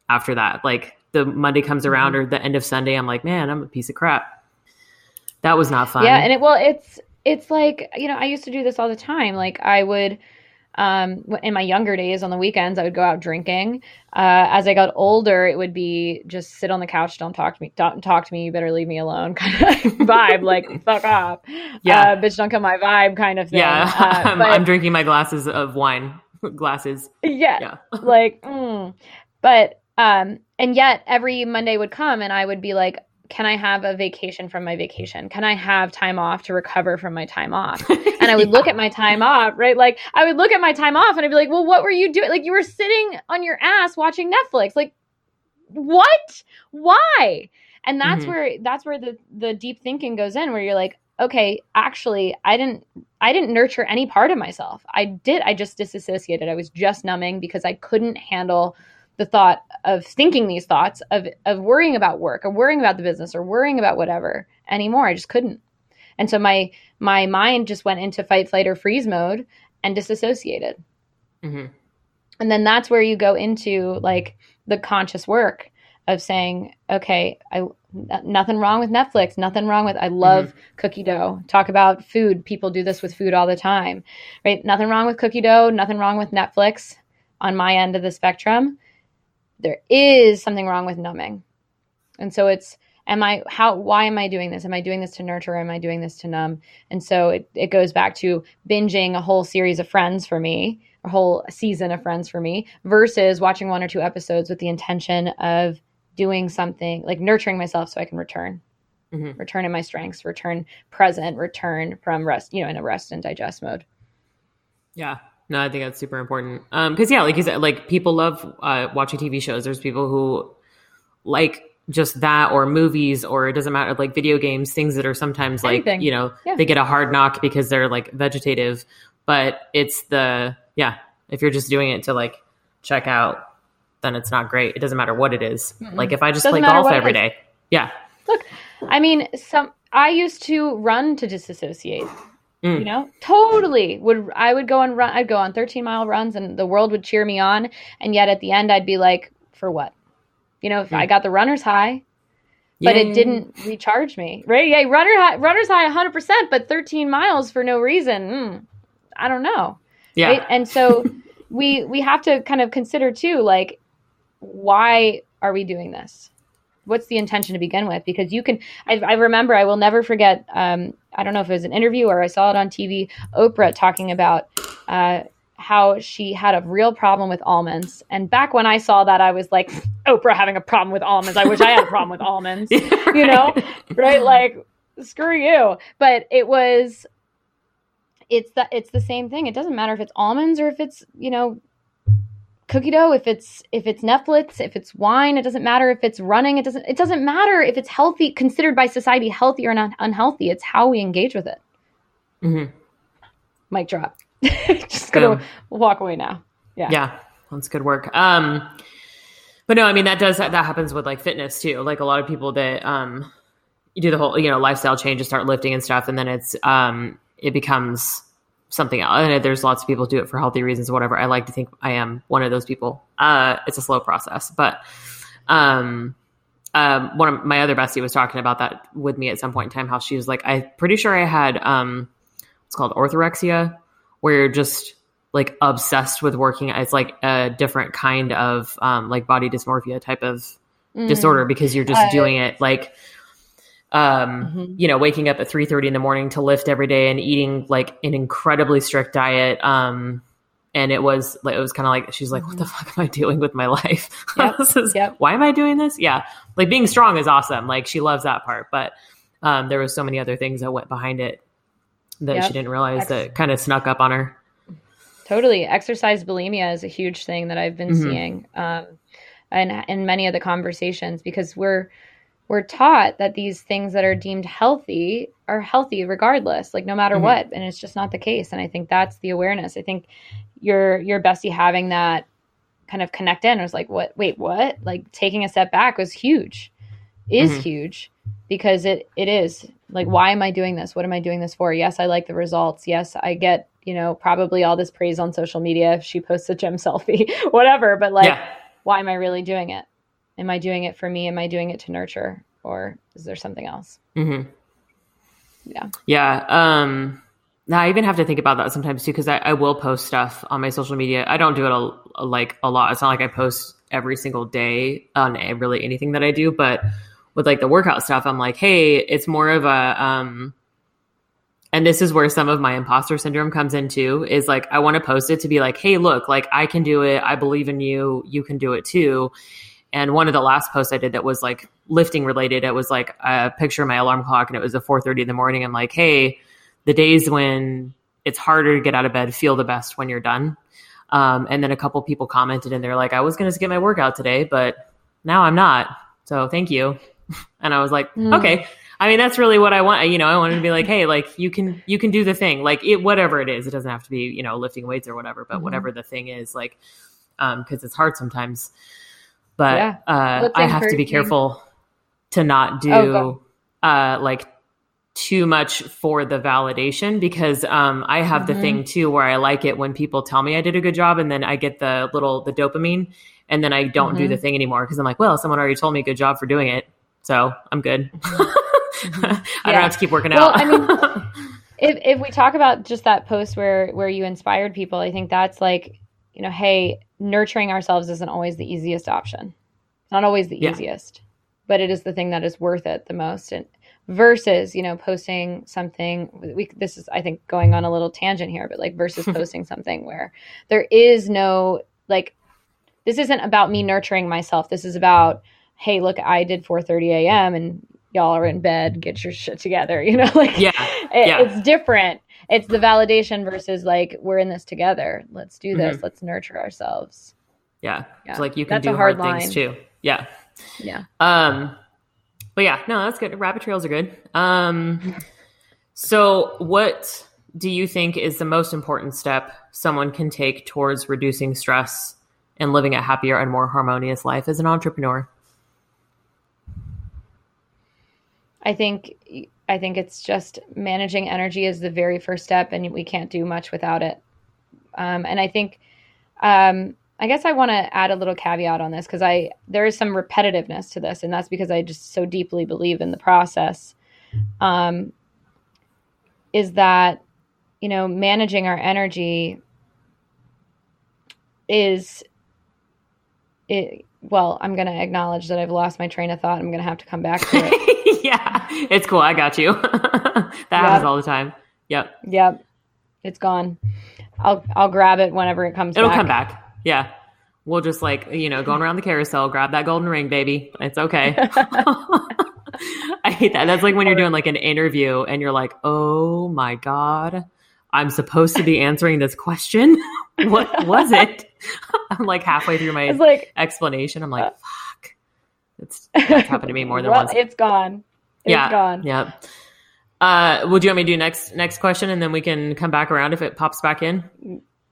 after that. Like the Monday comes around mm-hmm. or the end of Sunday, I'm like, man, I'm a piece of crap. That was not fun. Yeah, and it well, it's it's like you know, I used to do this all the time. Like I would um, in my younger days on the weekends, I would go out drinking. Uh, as I got older, it would be just sit on the couch, don't talk to me, don't talk to me, you better leave me alone <laughs> kind of vibe, like fuck off, yeah, uh, bitch, don't come my vibe kind of thing. Yeah, uh, <laughs> I'm, but, I'm, drinking my glasses of wine, <laughs> glasses. Yeah, yeah. like, mm. but um, and yet every Monday would come, and I would be like, can I have a vacation from my vacation? Can I have time off to recover from my time off? <laughs> And I would yeah. look at my time off, right? Like I would look at my time off and I'd be like, well, what were you doing? Like you were sitting on your ass watching Netflix. Like, what? Why? And that's mm-hmm. where that's where the the deep thinking goes in, where you're like, okay, actually, I didn't I didn't nurture any part of myself. I did. I just disassociated. I was just numbing because I couldn't handle the thought of thinking these thoughts of of worrying about work or worrying about the business or worrying about whatever anymore. I just couldn't. And so my my mind just went into fight, flight, or freeze mode and disassociated. Mm-hmm. And then that's where you go into like the conscious work of saying, okay, I nothing wrong with Netflix, nothing wrong with I love mm-hmm. cookie dough. Talk about food. People do this with food all the time. Right? Nothing wrong with cookie dough, nothing wrong with Netflix on my end of the spectrum there is something wrong with numbing. And so it's am I how why am I doing this? Am I doing this to nurture? am I doing this to numb? And so it, it goes back to binging a whole series of friends for me, a whole season of friends for me, versus watching one or two episodes with the intention of doing something like nurturing myself so I can return. Mm-hmm. Return in my strengths, return present, return from rest, you know, in a rest and digest mode. Yeah. No, I think that's super important. Um, because yeah, like you said, like people love uh, watching TV shows. There's people who like just that or movies or it doesn't matter like video games things that are sometimes like Anything. you know yeah. they get a hard knock because they're like vegetative but it's the yeah if you're just doing it to like check out then it's not great. It doesn't matter what it is. Like if I just Doesn't play golf every day, yeah, Look, I mean, some I used to run to disassociate. Mm. You know, totally would I would go on run I'd go on 13 mile runs and the world would cheer me on and yet at the end I'd be like for what? You know, if Mm. I got the runner's high, but Yay. it didn't recharge me. Right? Yeah, runner high, runner's high 100%, but 13 miles for no reason. Mm, I don't know. Yeah, Right? And so <laughs> we we have to kind of consider too like why are we doing this? What's the intention to begin with? Because you can, I, I remember, I will never forget. Um, I don't know if it was an interview or I saw it on TV. Oprah talking about uh, how she had a real problem with almonds. And back when I saw that, I was like, Oprah having a problem with almonds. I wish I had a problem with almonds. <laughs> You know, right? Like, screw you. But it was, it's the it's the same thing. It doesn't matter if it's almonds or if it's you know cookie dough if it's if it's netflix if it's wine it doesn't matter if it's running it doesn't it doesn't matter if it's healthy considered by society healthy or not unhealthy it's how we engage with it Mm-hmm. mic drop <laughs> just gonna Boom. walk away now yeah yeah, that's good work. Um, but no, I mean that does that happens with like fitness too. Like a lot of people that um, you do the whole you know lifestyle change and start lifting and stuff, and then it's um, it becomes something else. And there's lots of people who do it for healthy reasons, or whatever. I like to think I am one of those people. Uh, it's a slow process, but um, um, one of my other bestie was talking about that with me at some point in time. How she was like, I'm pretty sure I had um, it's called orthorexia, where you're just like obsessed with working. It's like a different kind of um, like body dysmorphia type of Mm. disorder because you're just Uh, doing it like um Mhm. you know waking up at 3:30 in the morning to lift every day and eating like an incredibly strict diet um and it was like it was kind of like she's like what the fuck am i <laughs> doing with my life <laughs> Yep, is- yep. why am i doing this yeah like being strong is awesome like she loves that part but um there was so many other things that went behind it that Yep. she didn't realize Ex- that kind of snuck up on her Totally. Exercise bulimia is a huge thing that I've been Mhm. seeing um, and in many of the conversations because we're we're taught that these things that are deemed healthy are healthy regardless, like no matter Mhm. what. And it's just not the case. And I think that's the awareness. I think your your bestie having that kind of connect in was like, what wait, what? Like taking a step back was huge. Is Mhm. huge because it it is like why am i doing this what am i doing this for yes i like the results yes i get you know probably all this praise on social media if she posts a gym <laughs> selfie whatever but like yeah why am i really doing it am i doing it for me am i doing it to nurture or is there something else hmm Yeah. Yeah. Um, now I even have to think about that sometimes too, because I, I will post stuff on my social media. I don't do it a, a- like a lot. It's not like I post every single day on really anything that I do, but with like the workout stuff, I'm like, hey, it's more of a, um, and this is where some of my imposter syndrome comes into is like, I want to post it to be like, hey, look, like I can do it. I believe in you. You can do it too. And one of the last posts I did that was like lifting related, it was like a picture of my alarm clock and it was at 4.30 in the morning. I'm like, hey, the days when it's harder to get out of bed feel the best when you're done. Um, and then a couple people commented and they're like, I was going to get my workout today, but now I'm not. So thank you. <laughs> And I was like, Mm. okay. I mean, that's really what I want. You know, I wanted to be like, hey, like you can, you can do the thing, like it, whatever it is. It doesn't have to be, you know, lifting weights or whatever, but Mhm. whatever the thing is, like, um, cause it's hard sometimes, but, Yeah. uh, I have to be careful to not do, Oh, uh, like too much for the validation because um, I have the Mhm. thing too where I like it when people tell me I did a good job and then I get the little the dopamine and then I don't do Mhm. the thing anymore because I'm like, well, someone already told me good job for doing it, so I'm good. <laughs> I don't Mm-hmm. Have to keep working Well, out. I mean, <laughs> if if we talk about just that post where where you inspired people, I think that's like, you know, hey, nurturing ourselves isn't always the easiest option. Not always the Yeah. easiest, but it is the thing that is worth it the most. And versus, you know, posting something we this is I think going on a little tangent here, but like versus <laughs> posting something where there is no like this isn't about me nurturing myself. This is about, hey, look, I did 4:30 a.m. and y'all are in bed. Get your shit together. <laughs> You know, like yeah, it- Yeah. it's different. It's the validation versus like we're in this together. Let's do this. Mm-hmm. Let's nurture ourselves. yeah, Yeah. It's like you can That's do hard, hard things too. Yeah. Yeah. Um, but yeah, no, that's good. Rabbit trails are good. Um, so what do you think is the most important step someone can take towards reducing stress and living a happier and more harmonious life as an entrepreneur? I think I think it's just managing energy is the very first step, and we can't do much without it. Um, and I think, um, I guess I want to add a little caveat on this because I there is some repetitiveness to this, and that's because I just so deeply believe in the process. Um, is that you know managing our energy is it well i'm going to acknowledge that i've lost my train of thought. I'm going to have to come back to it. <laughs> Yeah it's cool. I got you. <laughs> That yep. happens all the time. Yep. Yep. It's gone. I'll i'll grab it whenever it comes it'll back. come back. Yeah. We'll just like you know going around the carousel grab that golden ring baby. It's okay. <laughs> I hate that. That's like when you're doing like an interview and you're like oh my god i'm supposed to be answering this question? What was it <laughs> I'm like halfway through my like, explanation. I'm like, uh, fuck. It's that's happened to me more than once. well, once. It's gone. It's yeah. gone. Yeah. Uh, would you want me to do next next question and then we can come back around if it pops back in?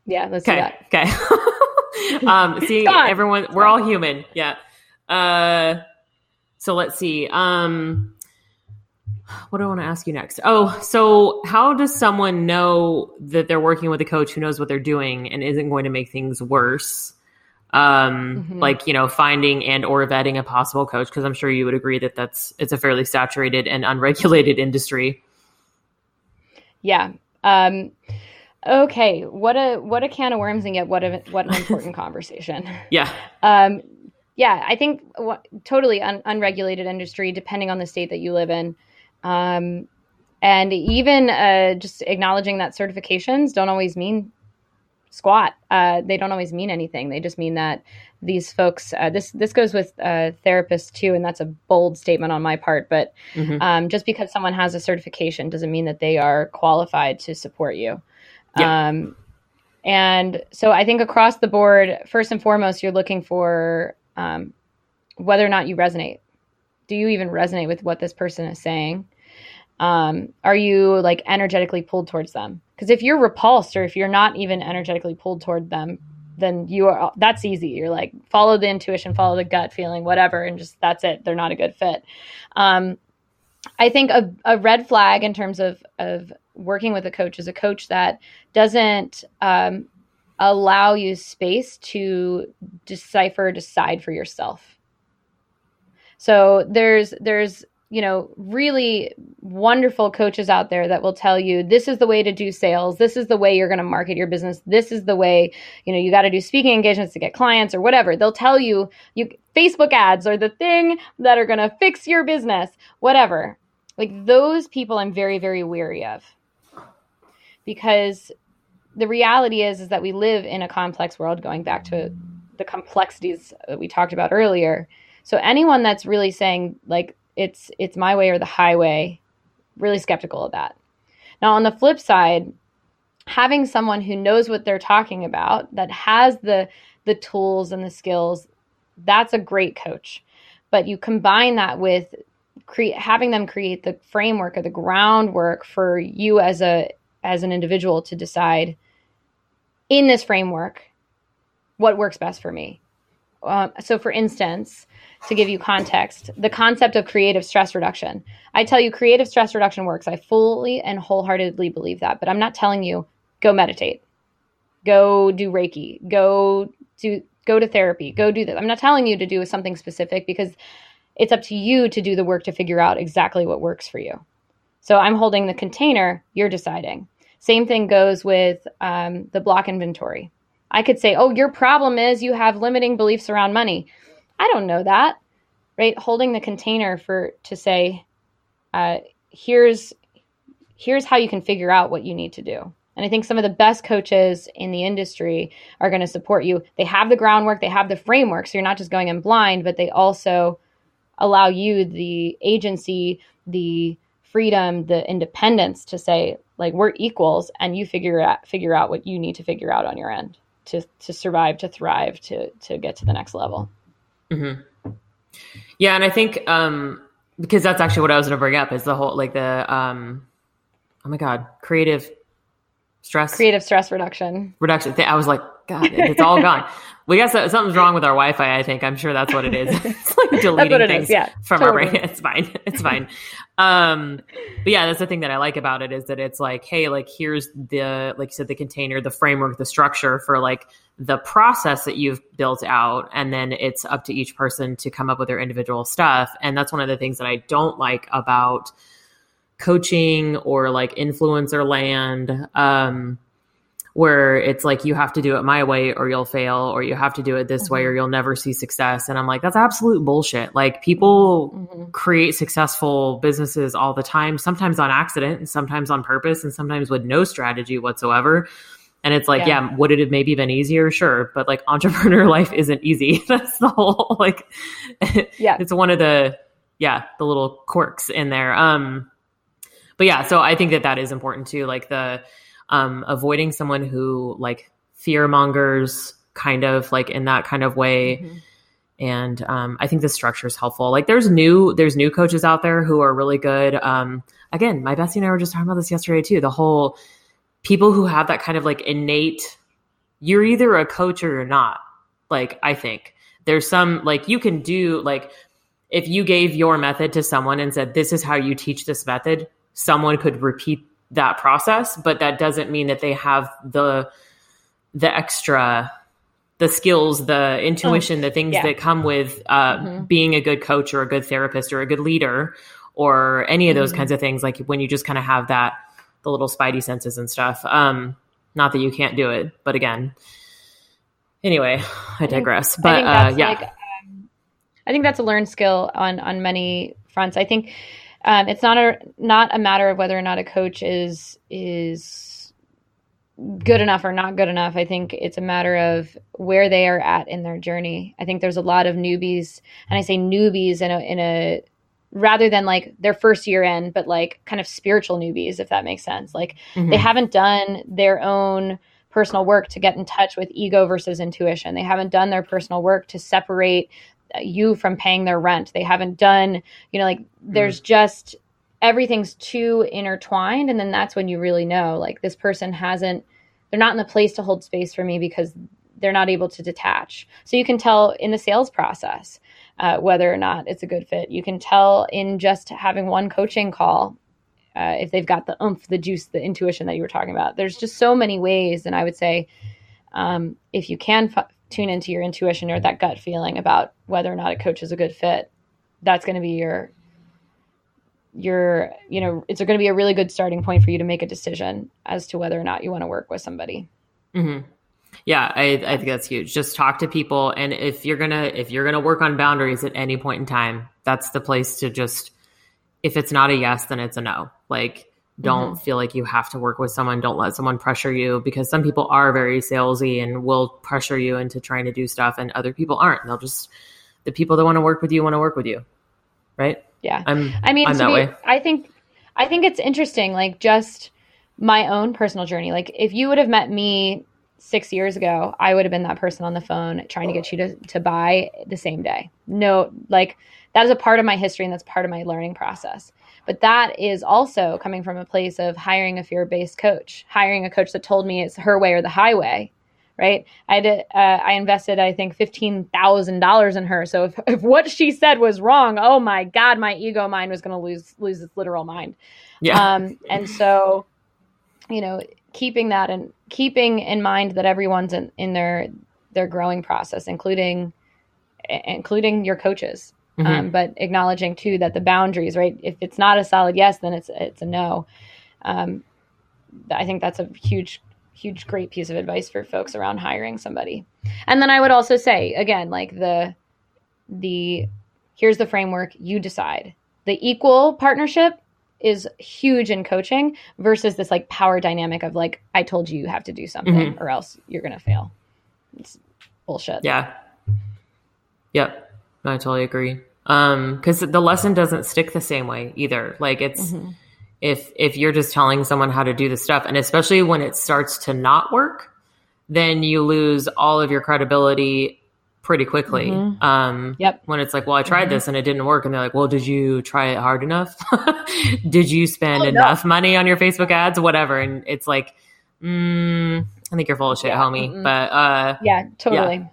Yeah, let's okay. Okay. <laughs> um, see, everyone, we're all human. Yeah. Uh, so let's see. Um, what do I want to ask you next? Oh, so how does someone know that they're working with a coach who knows what they're doing and isn't going to make things worse? Um, mm-hmm. like you know, finding and or vetting a possible coach because I'm sure you would agree that that's it's a fairly saturated and unregulated <laughs> industry. Yeah. Um, okay. What a what a can of worms and yet what a what an important <laughs> conversation. Yeah. Um, yeah. I think what, totally un- unregulated industry, depending on the state that you live in. Um, and even uh, just acknowledging that certifications don't always mean squat. Uh, they don't always mean anything. They just mean that these folks. Uh, this this goes with uh, therapists too, and that's a bold statement on my part. But mm-hmm. um, just because someone has a certification doesn't mean that they are qualified to support you. Yeah. Um, and so I think across the board, first and foremost, you're looking for um, whether or not you resonate do you even resonate with what this person is saying? Um, are you like energetically pulled towards them? Because if you're repulsed or if you're not even energetically pulled toward them, then you are that's easy. You're like follow the intuition, follow the gut feeling, whatever, and just that's it. They're not a good fit. Um, I think a, a red flag in terms of of working with a coach is a coach that doesn't um, allow you space to decipher, decide for yourself. So there's there's you know really wonderful coaches out there that will tell you this is the way to do sales. This is the way you're going to market your business. This is the way you know you got to do speaking engagements to get clients or whatever. They'll tell you you facebook ads are the thing that are going to fix your business whatever. Like those people i'm very very weary of. Because the reality is is that we live in a complex world going back to the complexities that we talked about earlier so anyone that's really saying like it's it's my way or the highway, really skeptical of that. Now on the flip side, having someone who knows what they're talking about, that has the the tools and the skills, that's a great coach. But you combine that with create having them create the framework or the groundwork for you as a as an individual to decide in this framework what works best for me. Um, so, for instance, to give you context, the concept of creative stress reduction. I tell you, creative stress reduction works. I fully and wholeheartedly believe that, but I'm not telling you go meditate, go do Reiki, go do go to therapy, go do this. I'm not telling you to do something specific because it's up to you to do the work to figure out exactly what works for you. So I'm holding the container, you're deciding. Same thing goes with um, the block inventory. I could say, oh, your problem is you have limiting beliefs around money. I don't know that, right? Holding the container for to say, uh, here's here's how you can figure out what you need to do. And I think some of the best coaches in the industry are going to support you. They have the groundwork, they have the framework, so you're not just going in blind, but they also allow you the agency, the freedom, the independence to say, like, we're equals, and you figure out figure out what you need to figure out on your end to to survive, to thrive, to to get to the next level. Mm-hmm. Yeah, and I think um, because that's actually what I was going to bring up is the whole like the um, oh my god, creative stress, creative stress reduction, reduction. I was like, God, it's all gone. We guess something's wrong with our Wi-Fi. I think I'm sure that's what it is. <laughs> it's like deleting things yeah, from totally. our brain. <laughs> It's fine. It's fine. um, but yeah, that's the thing that I like about it is that it's like, hey, like here's the like you said, the container, the framework, the structure for like the process that you've built out, and then it's up to each person to come up with their individual stuff. And that's one of the things that I don't like about coaching or like influencer land. Um, where it's like you have to do it my way or you'll fail or you have to do it this mm-hmm. way or you'll never see success. And i'm like that's absolute bullshit. Like people mm-hmm. create successful businesses all the time sometimes on accident and sometimes on purpose and sometimes with no strategy whatsoever. And it's like yeah, yeah would it have maybe been easier? Sure. But like <laughs> entrepreneur life isn't easy. <laughs> That's the whole like <laughs> yeah. it's one of the yeah the little quirks in there. Um but yeah so i think that that is important too like the um, avoiding someone who like fear mongers kind of like in that kind of way. Mm-hmm. And um, I think the structure is helpful. Like there's new there's new coaches out there who are really good. Um, again, my bestie and I were just talking about this yesterday too. The whole people who have that kind of like innate, you're either a coach or you're not. Like I think there's some like you can do like if you gave your method to someone and said this is how you teach this method, someone could repeat that process, but that doesn't mean that they have the the extra the skills, the intuition, oh, the things yeah. that come with uh, mm-hmm. being a good coach or a good therapist or a good leader or any of those mm-hmm. kinds of things. Like when you just kind of have that, the little spidey senses and stuff. Um, not that you can't do it, but again, anyway, I digress. I but uh, yeah, like, um, I think that's a learned skill on on many fronts. I think um, it's not a not a matter of whether or not a coach is is good enough or not good enough. I think it's a matter of where they are at in their journey. I think there's a lot of newbies, and I say newbies in a in a rather than like their first year in, but like kind of spiritual newbies, if that makes sense. Like mm-hmm. they haven't done their own personal work to get in touch with ego versus intuition. They haven't done their personal work to separate you from paying their rent. They haven't done, you know, like there's mm. just everything's too intertwined. And then that's when you really know, like, this person hasn't, they're not in the place to hold space for me because they're not able to detach. So you can tell in the sales process uh, whether or not it's a good fit. You can tell in just having one coaching call uh, if they've got the oomph, the juice, the intuition that you were talking about. There's just so many ways. And I would say, um, if you can f- tune into your intuition or that gut feeling about whether or not a coach is a good fit that's going to be your your you know it's going to be a really good starting point for you to make a decision as to whether or not you want to work with somebody. Mm-hmm. yeah I, I think that's huge. Just talk to people and if you're gonna if you're gonna work on boundaries at any point in time that's the place to just if it's not a yes then it's a no. Like don't mm-hmm. feel like you have to work with someone. Don't let someone pressure you because some people are very salesy and will pressure you into trying to do stuff, and other people aren't. They'll just the people that want to work with you want to work with you, right? Yeah, I'm. I mean, I'm that be, way. I think I think it's interesting. Like just my own personal journey. Like if you would have met me six years ago, I would have been that person on the phone trying to get you to to buy the same day. No, like that is a part of my history and that's part of my learning process. But that is also coming from a place of hiring a fear based coach, hiring a coach that told me it's her way or the highway. Right. I did, uh, I invested, I think, $15,000 in her. So if, <laughs> if what she said was wrong, oh my God, my ego mind was going to lose, lose its literal mind. Yeah. Um, <laughs> and so, you know, keeping that and keeping in mind that everyone's in, in their, their growing process, including, including your coaches mm-hmm. Um, but acknowledging too that the boundaries, right? If it's not a solid yes, then it's it's a no. Um, I think that's a huge, huge, great piece of advice for folks around hiring somebody. And then I would also say again, like the the here's the framework, you decide. The equal partnership is huge in coaching versus this like power dynamic of like I told you you have to do something mm-hmm. or else you're gonna fail. It's bullshit. Yeah. Yep. I totally agree um because the lesson doesn't stick the same way either like it's mm-hmm. if if you're just telling someone how to do the stuff and especially when it starts to not work then you lose all of your credibility pretty quickly mm-hmm. um yep when it's like well i tried mm-hmm. this and it didn't work and they're like well did you try it hard enough <laughs> did you spend oh, enough no. money on your facebook ads whatever and it's like mm, I think you're full of shit, Yeah, homie. But uh, Yeah, totally. yeah,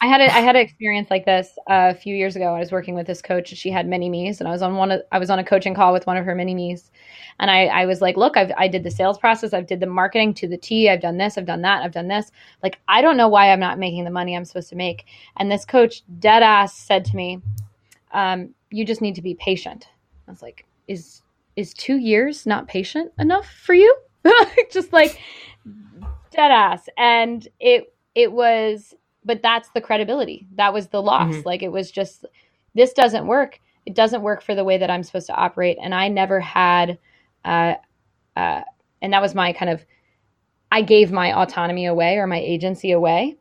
I had a, I had an experience like this uh, a few years ago. I was working with this coach. and She had mini me's, and I was on one. Of, I was on a coaching call with one of her mini me's, and I, I was like, "Look, I've, I did the sales process. I've did the marketing to the T. I've done this. I've done that. I've done this. Like, I don't know why I'm not making the money I'm supposed to make." And this coach, dead ass, said to me, um, "You just need to be patient." I was like, "Is is two years not patient enough for you?" <laughs> just like dead ass, and it it was but that's the credibility. That was the loss. Mhm. Like it was just this doesn't work. It doesn't work for the way that I'm supposed to operate. And I never had, uh, uh, and that was my kind of, I gave my autonomy away or my agency away,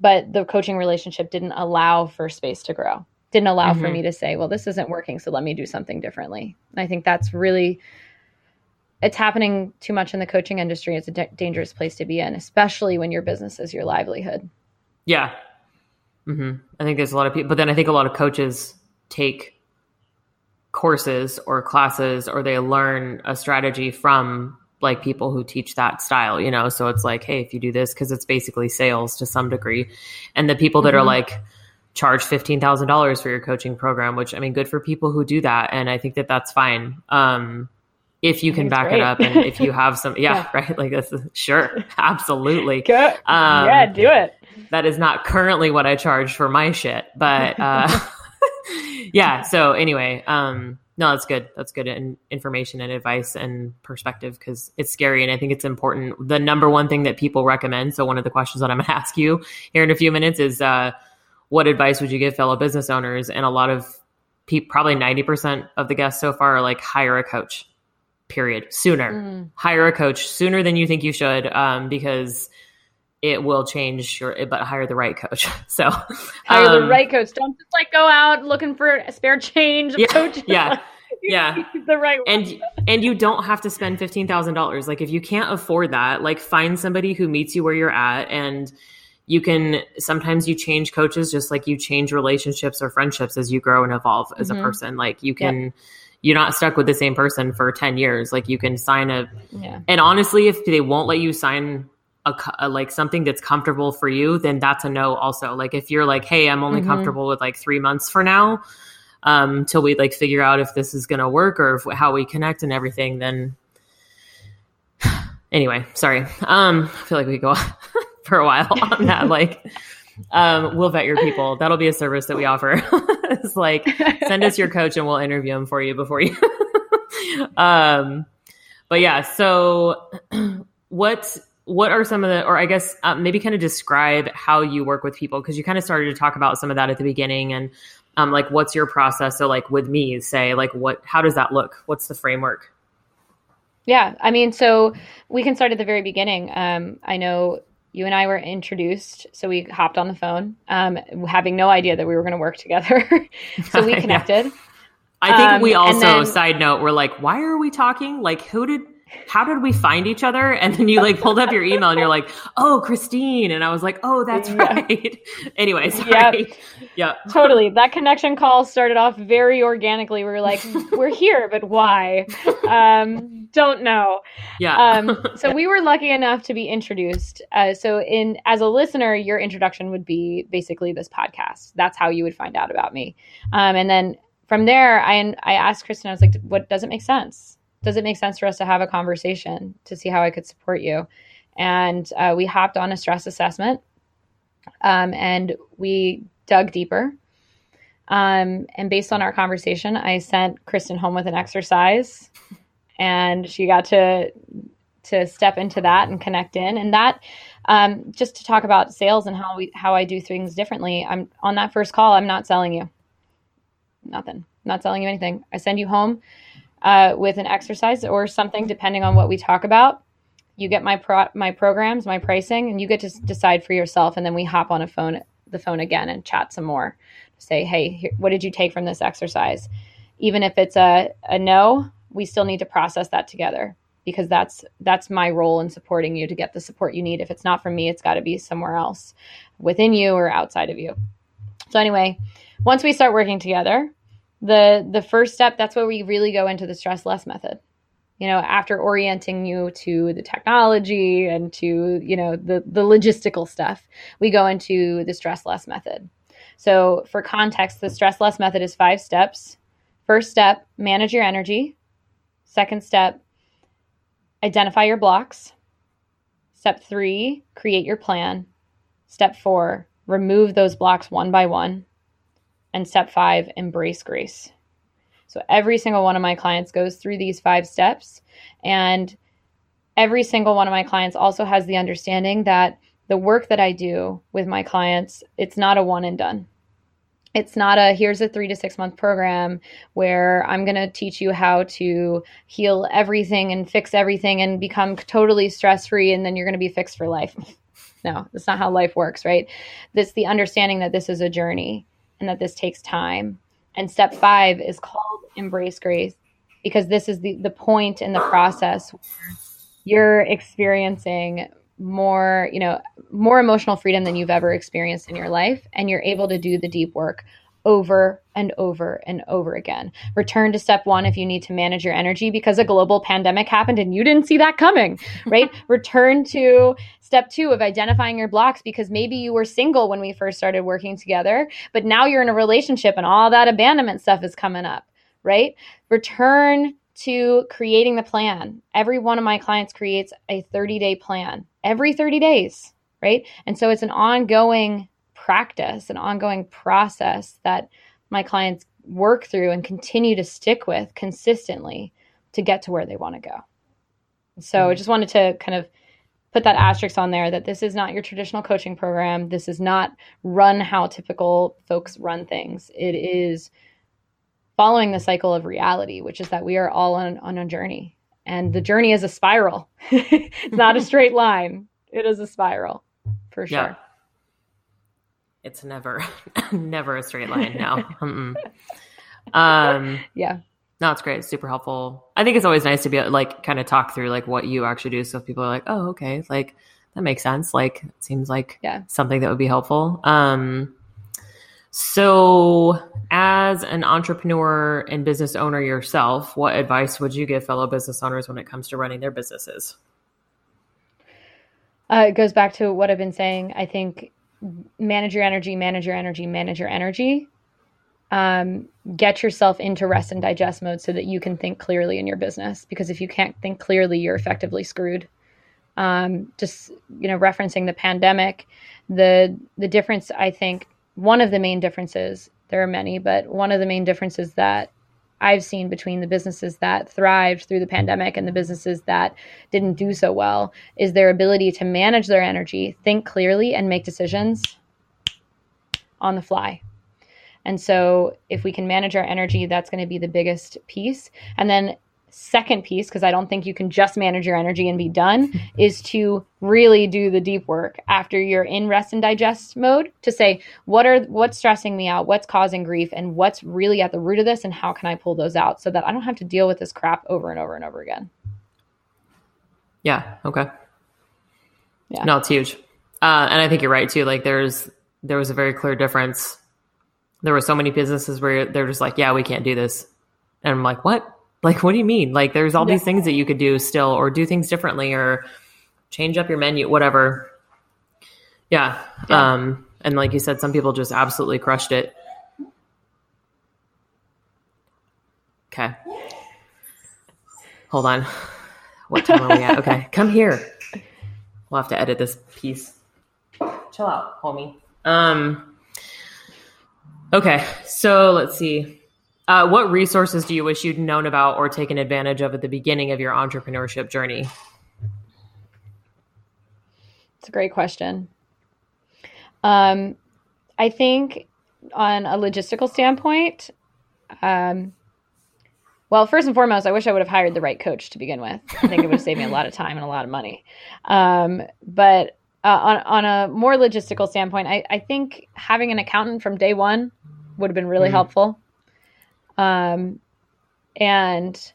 but the coaching relationship didn't allow for space to grow. Didn't allow for Mhm. me to say, well, this isn't working, so let me do something differently. And I think that's really, it's happening too much in the coaching industry. It's a dangerous place to be in, especially when your business is your livelihood. Yeah. hmm I think there's a lot of people, but then I think a lot of coaches take courses or classes or they learn a strategy from like people who teach that style, you know? So it's like, hey, if you do this, because it's basically sales to some degree. And the people that are Mhm. like, charge $15,000 for your coaching program, which I mean, good for people who do that. And I think that that's fine. Um, if you can back it up and if you have some, <laughs> yeah, Yeah. right. Like this is sure. <laughs> Absolutely. Um, yeah, do it. That is not currently what I charge for my shit, but uh, <laughs> yeah. So anyway, um, no, that's good. That's good in, information and advice and perspective because it's scary and I think it's important. The number one thing that people recommend. So one of the questions that I'm going <laughs> to ask you here in a few minutes is, uh, what advice would you give fellow business owners? And a lot of people, probably 90% of the guests so far are like hire a coach. Period. Sooner Mm. hire a coach sooner than you think you should um, because it will change your but hire the right coach <laughs> so <laughs> Hire the um, right coach. Don't just like go out looking for a spare change. Yeah, coaches. yeah, <laughs> yeah. the right one. and and you don't have to spend $15000 like if you can't afford that like find somebody who meets you where you're at and you can sometimes you change coaches just like you change relationships or friendships as you grow and evolve as Mhm. a person like you can you're not stuck with the same person for 10 years like you can sign a yeah. And honestly, if they won't let you sign a, a like something that's comfortable for you, then that's a no. Also, like if you're like, hey, I'm only Mhm. comfortable with like three months for now, um, till we like figure out if this is gonna work or if, how we connect and everything, then <sighs> anyway, sorry. Um, I feel like we go <laughs> for a while on that. <laughs> Like, um, we'll vet your people. That'll be a service that we offer. <laughs> it's like send us your coach and we'll interview him for you before you. um, but yeah, so <clears throat> what what are some of the, or I guess uh, maybe kind of describe how you work with people because you kind of started to talk about some of that at the beginning and um, like what's your process? So like with me, say like what how does that look? What's the framework? Yeah, I mean, so we can start at the very beginning. Um, I know you and I were introduced, so we hopped on the phone, um, having no idea that we were going to work together. <laughs> so we <laughs> Yeah. connected. I think Um, we and also then- side note we're like, why are we talking? Like who did how did we find each other? And then you like pulled up your email and you're like, oh, Christine. And I was like, oh, that's Yeah. right. <laughs> anyway, sorry. <laughs> Yep. Totally. That connection call started off very organically. We were like, <laughs> we're here, but why? Um, don't know. Yeah. um, so we were lucky enough to be introduced. Uh, so in as a listener, your introduction would be basically this podcast. That's how you would find out about me. Um, and then from there, I I asked Kristen. I was like, "What does it make sense? Does it make sense for us to have a conversation to see how I could support you?" And uh, we hopped on a stress assessment, um, and we dug deeper. Um, and based on our conversation, I sent Kristen home with an exercise, and she got to to step into that and connect in. And that, um, just to talk about sales and how we how I do things differently. I'm on that first call. I'm not selling you nothing. I'm not selling you anything. I send you home uh, with an exercise or something, depending on what we talk about. You get my pro- my programs, my pricing, and you get to decide for yourself. And then we hop on a phone, the phone again, and chat some more. Say, hey, here, what did you take from this exercise? Even if it's a, a no, we still need to process that together because that's that's my role in supporting you to get the support you need. If it's not from me, it's got to be somewhere else, within you or outside of you. So anyway, once we start working together, the the first step that's where we really go into the stress less method. you know after orienting you to the technology and to you know the the logistical stuff we go into the stress less method. So for context the stress less method is five steps. First step manage your energy. Second step identify your blocks. Step 3 create your plan. Step 4 remove those blocks one by one and step 5 embrace grace so every single one of my clients goes through these five steps. And every single one of my clients also has the understanding that the work that I do with my clients, it's not a one and done. It's not a here's a three to six month program where I'm going to teach you how to heal everything and fix everything and become totally stress free and then you're going to be fixed for life. <laughs> no, that's not how life works, right? This the understanding that this is a journey and that this takes time. And step five is called embrace grace because this is the, the point in the process where you're experiencing more you know more emotional freedom than you've ever experienced in your life and you're able to do the deep work over and over and over again. Return to step one if you need to manage your energy because a global pandemic happened and you didn't see that coming, <laughs> right? Return to step two of identifying your blocks because maybe you were single when we first started working together, but now you're in a relationship and all that abandonment stuff is coming up right? Return to creating the plan. Every one of my clients creates a 30 day plan every 30 days, right? And so it's an ongoing practice, an ongoing process that my clients work through and continue to stick with consistently to get to where they want to go. So mm-hmm. I just wanted to kind of put that asterisk on there that this is not your traditional coaching program. This is not run how typical folks run things. It is following the cycle of reality, which is that we are all on, on a journey. And the journey is a spiral. <laughs> it's not a <laughs> straight line. It is a spiral for sure. Yeah. It's never, <laughs> never a straight line now. um, yeah. No, it's great. It's super helpful. I think it's always nice to be like kind of talk through like what you actually do. So if people are like, oh, okay, like that makes sense. Like it seems like yeah. something that would be helpful. Um, so, as an entrepreneur and business owner yourself, what advice would you give fellow business owners when it comes to running their businesses? Uh, it goes back to what I've been saying. I think manage your energy, manage your energy, manage your energy. Um, get yourself into rest and digest mode so that you can think clearly in your business. Because if you can't think clearly, you're effectively screwed. Um, just you know, referencing the pandemic, the the difference I think one of the main differences, there are many, but one of the main differences that I've seen between the businesses that thrived through the pandemic and the businesses that didn't do so well is their ability to manage their energy, think clearly, and make decisions on the fly. And so, if we can manage our energy, that's going to be the biggest piece. And then, second piece because i don't think you can just manage your energy and be done <laughs> is to really do the deep work after you're in rest and digest mode to say what are what's stressing me out what's causing grief and what's really at the root of this and how can i pull those out so that i don't have to deal with this crap over and over and over again. Yeah okay. Yeah. No it's huge. Uh, and i think you're right too. Like there's there was a very clear difference. There were so many businesses where they're just like yeah we can't do this. And i'm like what like, what do you mean? Like, there's all yeah. these things that you could do still, or do things differently, or change up your menu, whatever. Yeah. yeah. Um, and like you said, some people just absolutely crushed it. Okay. Hold on. What time are we at? Okay. <laughs> Come here. We'll have to edit this piece. Chill out, homie. Um, okay. So let's see. Uh, what resources do you wish you'd known about or taken advantage of at the beginning of your entrepreneurship journey? It's a great question. Um, I think on a logistical standpoint, um, well, first and foremost, I wish I would have hired the right coach to begin with. I think it would have saved me a lot of time and a lot of money. Um, but uh, on, on a more logistical standpoint, I, I think having an accountant from day one would have been really mm-hmm. helpful. Um, and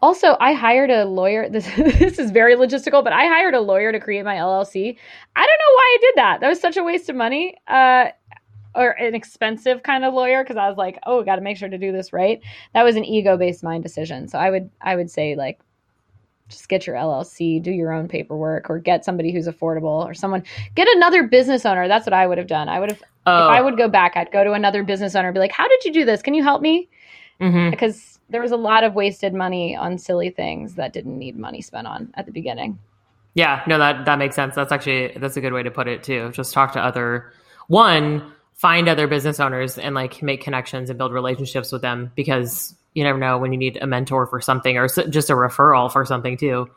also, I hired a lawyer. <laughs> This, this is very logistical, but I hired a lawyer to create my LLC. I don't know why I did that. That was such a waste of money. Uh, or an expensive kind of lawyer because I was like, oh, got to make sure to do this right. That was an ego-based mind decision. So I would I would say like just get your LLC, do your own paperwork, or get somebody who's affordable, or someone get another business owner. That's what I would have done. I would have, oh. if I would go back, I'd go to another business owner and be like, "How did you do this? Can you help me?" Mm-hmm. Because there was a lot of wasted money on silly things that didn't need money spent on at the beginning. Yeah, no, that that makes sense. That's actually that's a good way to put it too. Just talk to other one, find other business owners and like make connections and build relationships with them because you never know when you need a mentor for something or just a referral for something too.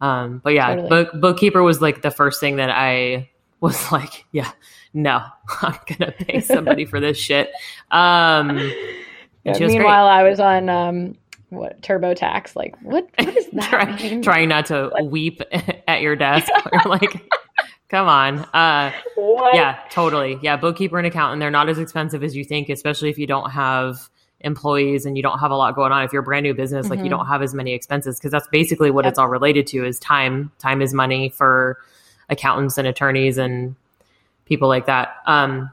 Um, but yeah, totally. book, bookkeeper was like the first thing that I was <laughs> like, yeah, no, <laughs> I'm gonna pay somebody for this shit. Um, yeah, meanwhile, I was on um, what TurboTax? Like, what? What is <laughs> that? Try, trying not to what? weep <laughs> at your <laughs> desk. like, come on. Uh, yeah, totally. Yeah, bookkeeper and accountant. They're not as expensive as you think, especially if you don't have employees and you don't have a lot going on if you're a brand new business mm-hmm. like you mm-hmm. don't have as many expenses because that's basically what yep. it's all related to is time time is money for accountants and attorneys and people like that um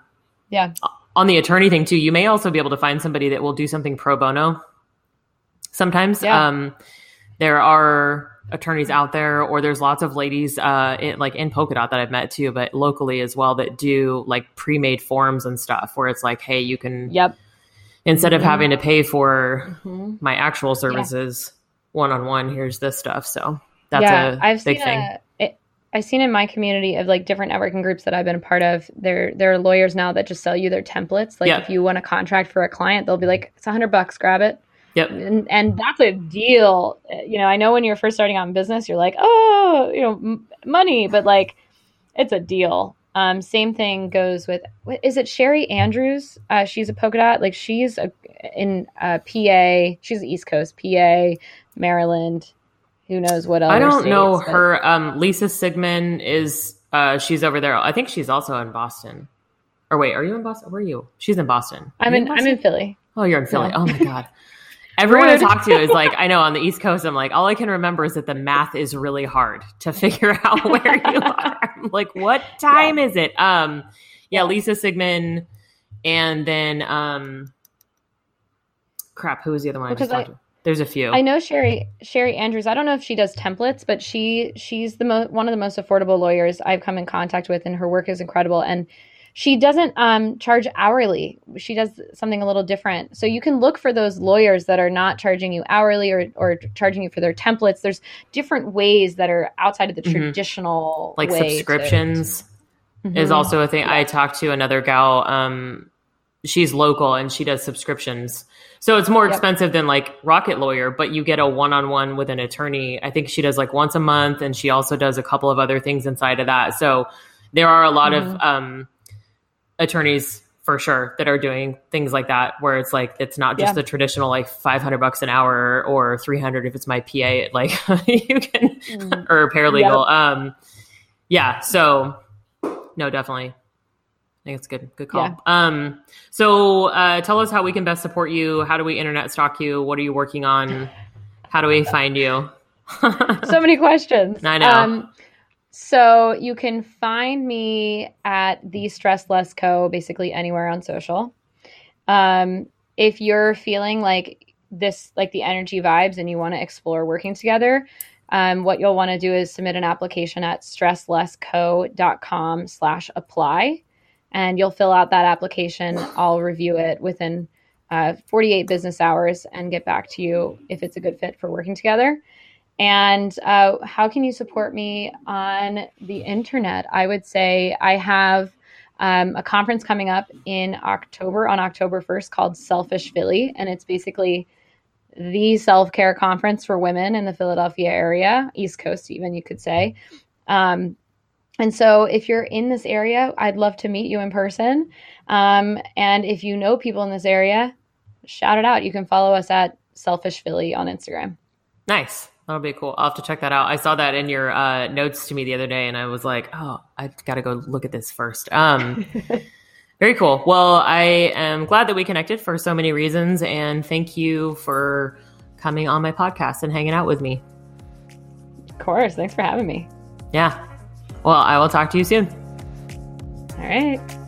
yeah on the attorney thing too you may also be able to find somebody that will do something pro bono sometimes yeah. um there are attorneys out there or there's lots of ladies uh in, like in polkadot that i've met too but locally as well that do like pre-made forms and stuff where it's like hey you can yep instead of mm-hmm. having to pay for mm-hmm. my actual services one on one. Here's this stuff. So that's yeah, a I've big thing. A, I've seen in my community of like different networking groups that I've been a part of. There, there are lawyers now that just sell you their templates. Like if you want a contract for a client, they'll be like, "It's a hundred bucks, grab it." Yep. And, and that's a deal. You know, I know when you're first starting out in business, you're like, oh, you know, m- money, but like, it's a deal. Um, same thing goes with what, is it Sherry Andrews? Uh, she's a polka dot. Like she's a, in uh, PA. She's East Coast, PA, Maryland. Who knows what else? I don't know but... her. Um, Lisa Sigmund is. Uh, she's over there. I think she's also in Boston. Or wait, are you in Boston? Where are you? She's in Boston. I'm in. in I'm in Philly. Oh, you're in Philly. Yeah. Oh my god. <laughs> Everyone I talk to is <laughs> like, I know on the East Coast, I'm like, all I can remember is that the math is really hard to <laughs> figure out where you are. I'm like, what time yeah. is it? Um, yeah, Lisa Sigmund, and then um, crap, who was the other one? Because I, I there's a few. I know Sherry Sherry Andrews. I don't know if she does templates, but she she's the mo- one of the most affordable lawyers I've come in contact with, and her work is incredible. And she doesn't um, charge hourly. She does something a little different. So you can look for those lawyers that are not charging you hourly or, or charging you for their templates. There's different ways that are outside of the mm-hmm. traditional like subscriptions to, mm-hmm. is also a thing. Yeah. I talked to another gal. Um, she's local and she does subscriptions. So it's more expensive than like Rocket Lawyer, but you get a one-on-one with an attorney. I think she does like once a month, and she also does a couple of other things inside of that. So there are a lot mm-hmm. of um, attorneys for sure that are doing things like that where it's like it's not just yeah. the traditional like 500 bucks an hour or 300 if it's my pa <laughs> like you can mm. or paralegal yep. um yeah so no definitely i think it's good good call. Yeah. um so uh tell us how we can best support you. How do we internet stalk you? What are you working on? How do we find you? <laughs> So many questions. I know. Um, so you can find me at the Stress Less Co. basically anywhere on social. Um, if you're feeling like this, like the energy vibes, and you want to explore working together, um, what you'll want to do is submit an application at stresslessco.com slash apply and you'll fill out that application i'll review it within uh, 48 business hours and get back to you if it's a good fit for working together and uh, how can you support me on the internet? I would say I have um, a conference coming up in October on October 1st called Selfish Philly. And it's basically the self care conference for women in the Philadelphia area, East Coast, even you could say. Um, and so, if you're in this area, I'd love to meet you in person. Um, and if you know people in this area, shout it out. You can follow us at Selfish Philly on Instagram. Nice. That'll be cool. I'll have to check that out. I saw that in your uh, notes to me the other day, and I was like, "Oh, I got to go look at this first. Um, <laughs> very cool. Well, I am glad that we connected for so many reasons, and thank you for coming on my podcast and hanging out with me. Of course. Thanks for having me. Yeah. Well, I will talk to you soon. All right.